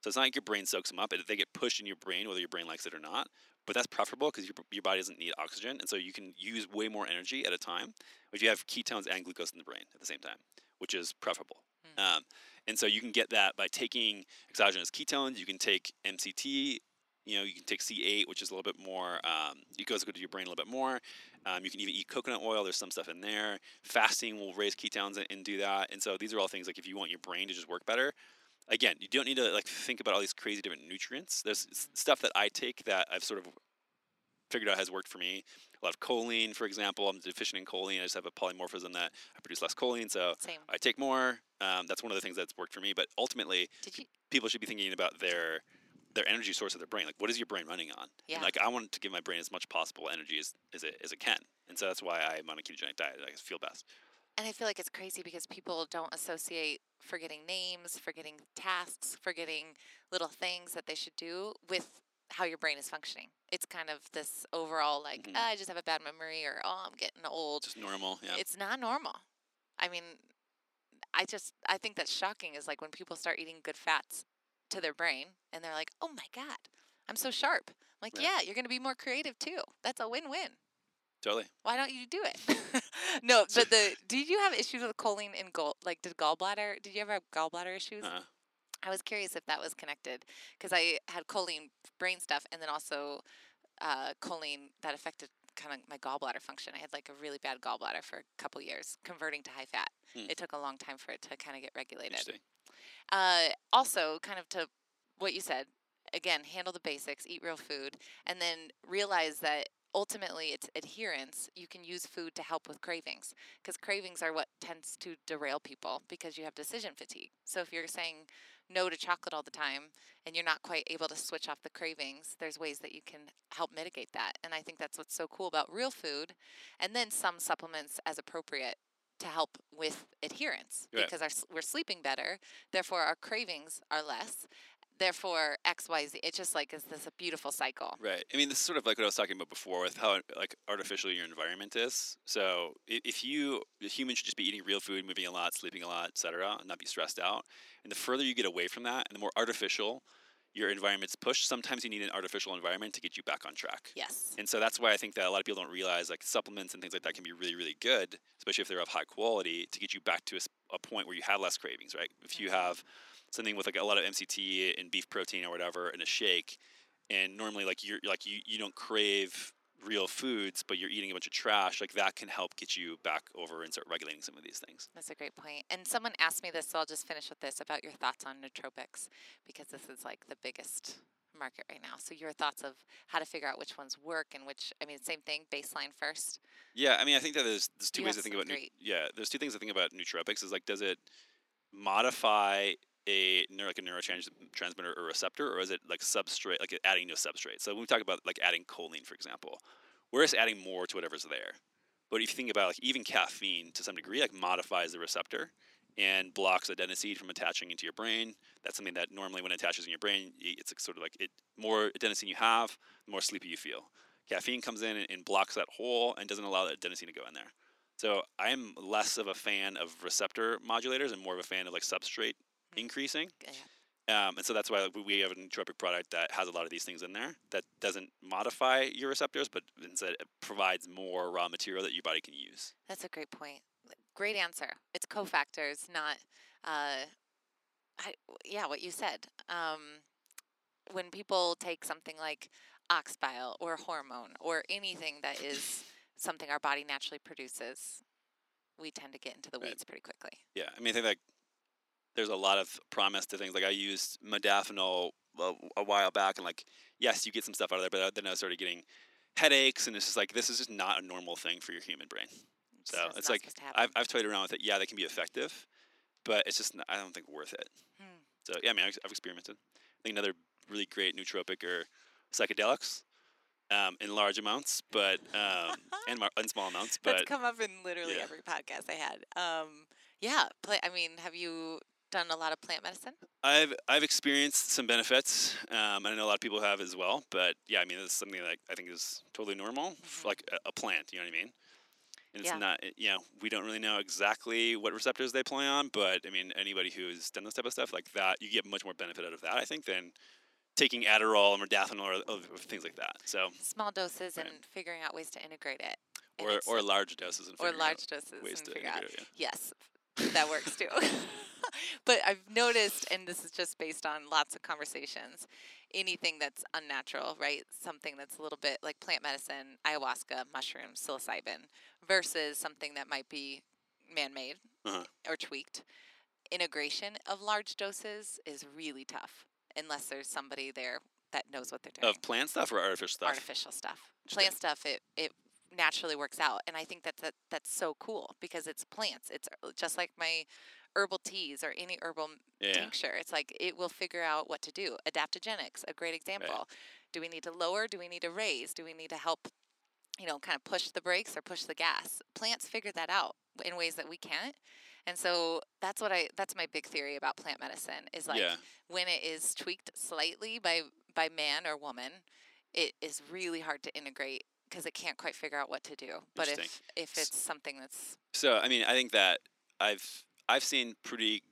S2: So it's not like your brain soaks them up; they get pushed in your brain, whether your brain likes it or not. But that's preferable because your, your body doesn't need oxygen, and so you can use way more energy at a time if you have ketones and glucose in the brain at the same time, which is preferable.
S1: Mm.
S2: Um, and so you can get that by taking exogenous ketones. You can take MCT. You know, you can take C8, which is a little bit more. Um, it goes good to your brain a little bit more. Um, you can even eat coconut oil. There's some stuff in there. Fasting will raise ketones and, and do that. And so these are all things like if you want your brain to just work better. Again, you don't need to like think about all these crazy different nutrients. There's stuff that I take that I've sort of figured out has worked for me. A lot of choline, for example. I'm deficient in choline. I just have a polymorphism that I produce less choline, so
S1: Same.
S2: I take more. Um, that's one of the things that's worked for me. But ultimately,
S1: you?
S2: people should be thinking about their their energy source of their brain. Like, what is your brain running on?
S1: Yeah.
S2: And like, I want to give my brain as much possible energy as, as it as it can, and so that's why I'm on a ketogenic diet. I feel best.
S1: And I feel like it's crazy because people don't associate forgetting names, forgetting tasks, forgetting little things that they should do with how your brain is functioning. It's kind of this overall like,
S2: Mhm.
S1: "Ah, I just have a bad memory or oh, I'm getting old.
S2: Just normal. Yeah.
S1: It's not normal. I mean, I just I think that's shocking is like when people start eating good fats to their brain and they're like, "Oh my god, I'm so sharp." I'm like,
S2: Right.
S1: "Yeah, you're going to be more creative too. That's a win-win.
S2: Totally.
S1: Why don't you do it?" no, but the did you have issues with choline and gall like did gallbladder? Did you ever have gallbladder issues?
S2: Uh,
S1: I was curious if that was connected because I had choline brain stuff and then also uh, choline that affected kind of my gallbladder function. I had like a really bad gallbladder for a couple years, converting to high fat.
S2: Hmm.
S1: It took a long time for it to kind of get regulated. Uh, also, kind of to what you said, again, handle the basics, eat real food, and then realize that ultimately it's adherence. You can use food to help with cravings because cravings are what tends to derail people because you have decision fatigue. So if you're saying no to chocolate all the time and you're not quite able to switch off the cravings, there's ways that you can help mitigate that. And I think that's what's so cool about real food and then some supplements as appropriate to help with adherence because our, we're sleeping better, therefore our cravings are less. Therefore, X, Y, Z. It's just like is this a beautiful cycle?
S2: Right. I mean, this is sort of like what I was talking about before with how like artificial your environment is. So if you a human should just be eating real food, moving a lot, sleeping a lot, etc., and not be stressed out. And the further you get away from that, and the more artificial your environment's pushed, sometimes you need an artificial environment to get you back on track.
S1: Yes.
S2: And so that's why I think that a lot of people don't realize like supplements and things like that can be really, really good, especially if they're of high quality, to get you back to a point where you have less cravings, right? If you
S1: Mhm.
S2: have something with like a lot of MCT and beef protein or whatever in a shake, and normally like you're like you, you don't crave real foods, but you're eating a bunch of trash, like that can help get you back over and start regulating some of these things.
S1: That's a great point. And someone asked me this, so I'll just finish with this about your thoughts on nootropics because this is like the biggest market right now. So your thoughts of how to figure out which ones work and which I mean same thing, baseline first.
S2: Yeah, I mean, I think that there's there's two
S1: You
S2: ways to think about. Nu- yeah, there's two things to think about nootropics. Is like, does it modify a neuro, like a neurotransmitter or receptor, or is it like substrate, like adding new substrate? So when we talk about like adding choline, for example, we're just adding more to whatever's there. But if you think about like even caffeine to some degree, like modifies the receptor, and blocks adenosine from attaching into your brain. That's something that normally when it attaches in your brain, it's sort of like it more adenosine you have, the more sleepy you feel. Caffeine comes in and, blocks that hole and doesn't allow that adenosine to go in there. So I'm less of a fan of receptor modulators and more of a fan of like substrate. Increasing.
S1: Yeah.
S2: Um, and so that's why we- we have a nootropic product that has a lot of these things in there that doesn't modify your receptors, but instead it provides more raw material that your body can use.
S1: That's a great point. Great answer. It's cofactors, not, uh, I, yeah, what you said. Um, when people take something like ox bile or hormone or anything that is something our body naturally produces, we tend to get into the
S2: Right.
S1: weeds pretty quickly.
S2: Yeah, I mean, I think like there's a lot of promise to things. Like I used modafinil a, a while back, and like yes, you get some stuff out of there, but then I started getting headaches, and it's just like this is just not a normal thing for your human brain.
S1: It's
S2: So
S1: just
S2: it's like
S1: supposed to happen.
S2: I've I've toyed around with it. Yeah, they can be effective, but it's just I don't think worth it.
S1: Hmm.
S2: So yeah, I mean I've, I've experimented. I think another really great nootropic or psychedelics. Um, in large amounts, but um, and, mar- in small amounts,
S1: That's
S2: but
S1: come up in literally
S2: yeah.
S1: every podcast I had. Um, yeah, pla I mean, have you done a lot of plant medicine?
S2: I've I've experienced some benefits, um, and I know a lot of people have as well. But yeah, I mean, it's something that I think is totally normal, f
S1: Mhm.
S2: like a, a plant. You know what I mean? And it's
S1: Yeah.
S2: not, you know, we don't really know exactly what receptors they play on, but I mean, anybody who's done this type of stuff like that, you get much more benefit out of that, I think, than taking Adderall or modafinil or, or things like that. So,
S1: Small doses
S2: Right.
S1: and figuring out ways to integrate it.
S2: or, or large doses and
S1: or
S2: figuring out
S1: large doses
S2: ways
S1: and
S2: to
S1: figure out.
S2: integrate it. Yeah.
S1: Yes, that works too. but I've noticed, and this is just based on lots of conversations, anything that's unnatural, right? Something that's a little bit like plant medicine, ayahuasca, mushrooms, psilocybin, versus something that might be man made
S2: Uh-huh.
S1: or tweaked. Integration of large doses is really tough unless there's somebody there that knows what they're doing
S2: Of plant stuff or artificial stuff?
S1: artificial stuff. Plant stuff, it it naturally works out, and I think that's that, that's so cool because it's plants. It's uh, just like my herbal teas or any herbal
S2: Yeah.
S1: tincture. It's like it will figure out what to do. Adaptogenics, a great example. Do we need to lower? Do we need to raise? Do we need to help? You know, kind of push the brakes or push the gas. Plants figure that out in ways that we can't. And so that's what I that's my big theory about plant medicine is like
S2: yeah.
S1: when it is tweaked slightly by by man or woman, it is really hard to integrate because it can't quite figure out what to do. But if if it's something that's
S2: So I mean, I think that I've I've seen pretty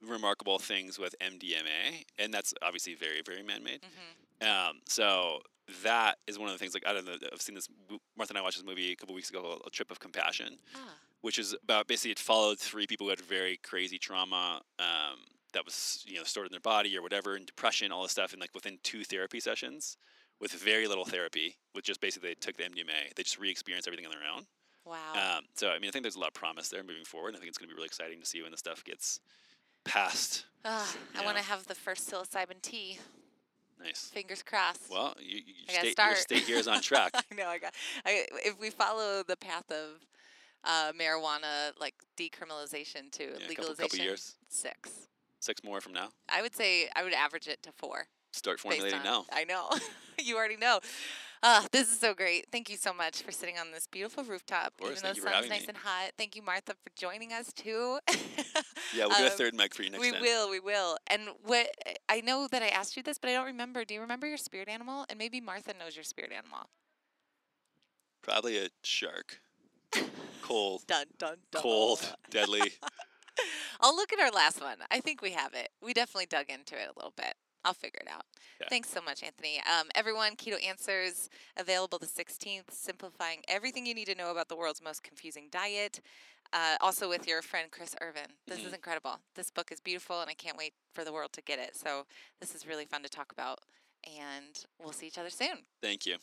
S2: remarkable things with MDMA, and that's obviously very very man-made.
S1: mhm,
S2: Um, so that is one of the things. Like I don't know, I've seen this. Martha and I watched this movie a couple weeks ago, A Trip of Compassion,
S1: ah,
S2: which is about basically it followed three people who had very crazy trauma. Um, that was you know stored in their body or whatever, and depression, all this stuff, and like within two therapy sessions, with very little therapy, with just basically they took the MDMA, they just re-experienced everything on their own.
S1: wow.
S2: Um, so I mean, I think there's a lot of promise there moving forward. and I think it's going to be really exciting to see when the stuff gets passed.
S1: I want to have the first psilocybin tea.
S2: Nice.
S1: Fingers crossed.
S2: Well, you, you stay, your state here is on track.
S1: I know. I got. I, if we follow the path of uh, marijuana, like decriminalization to
S2: Yeah, a couple,
S1: legalization,
S2: couple years,
S1: six.
S2: six more from now.
S1: I would say I would average it to four.
S2: Start formulating
S1: on-
S2: now.
S1: I know. you already know. Uh, this is so great. Thank you so much for sitting on this beautiful rooftop,
S2: course,
S1: even though the sun's nice
S2: me.
S1: and hot. Thank you, Martha, for joining us too.
S2: Yeah, we'll do a
S1: Um,
S2: third mic for you next week.
S1: we
S2: time.
S1: will, we will. And what I know that I asked you this, but I don't remember. Do you remember your spirit animal? And maybe Martha knows your spirit animal.
S2: Probably a shark. Cold,
S1: Dun dun dun.
S2: cold, deadly.
S1: I'll look at our last one. I think we have it. We definitely dug into it a little bit. I'll figure it out.
S2: Yeah.
S1: Thanks so much, Anthony. Um, everyone, Keto Answers available the 16th, simplifying everything you need to know about the world's most confusing diet. Uh, also with your friend Chris Irvin. This is
S2: Mhm.
S1: incredible. This book is beautiful, and I can't wait for the world to get it. So this is really fun to talk about, and we'll see each other soon.
S2: Thank you.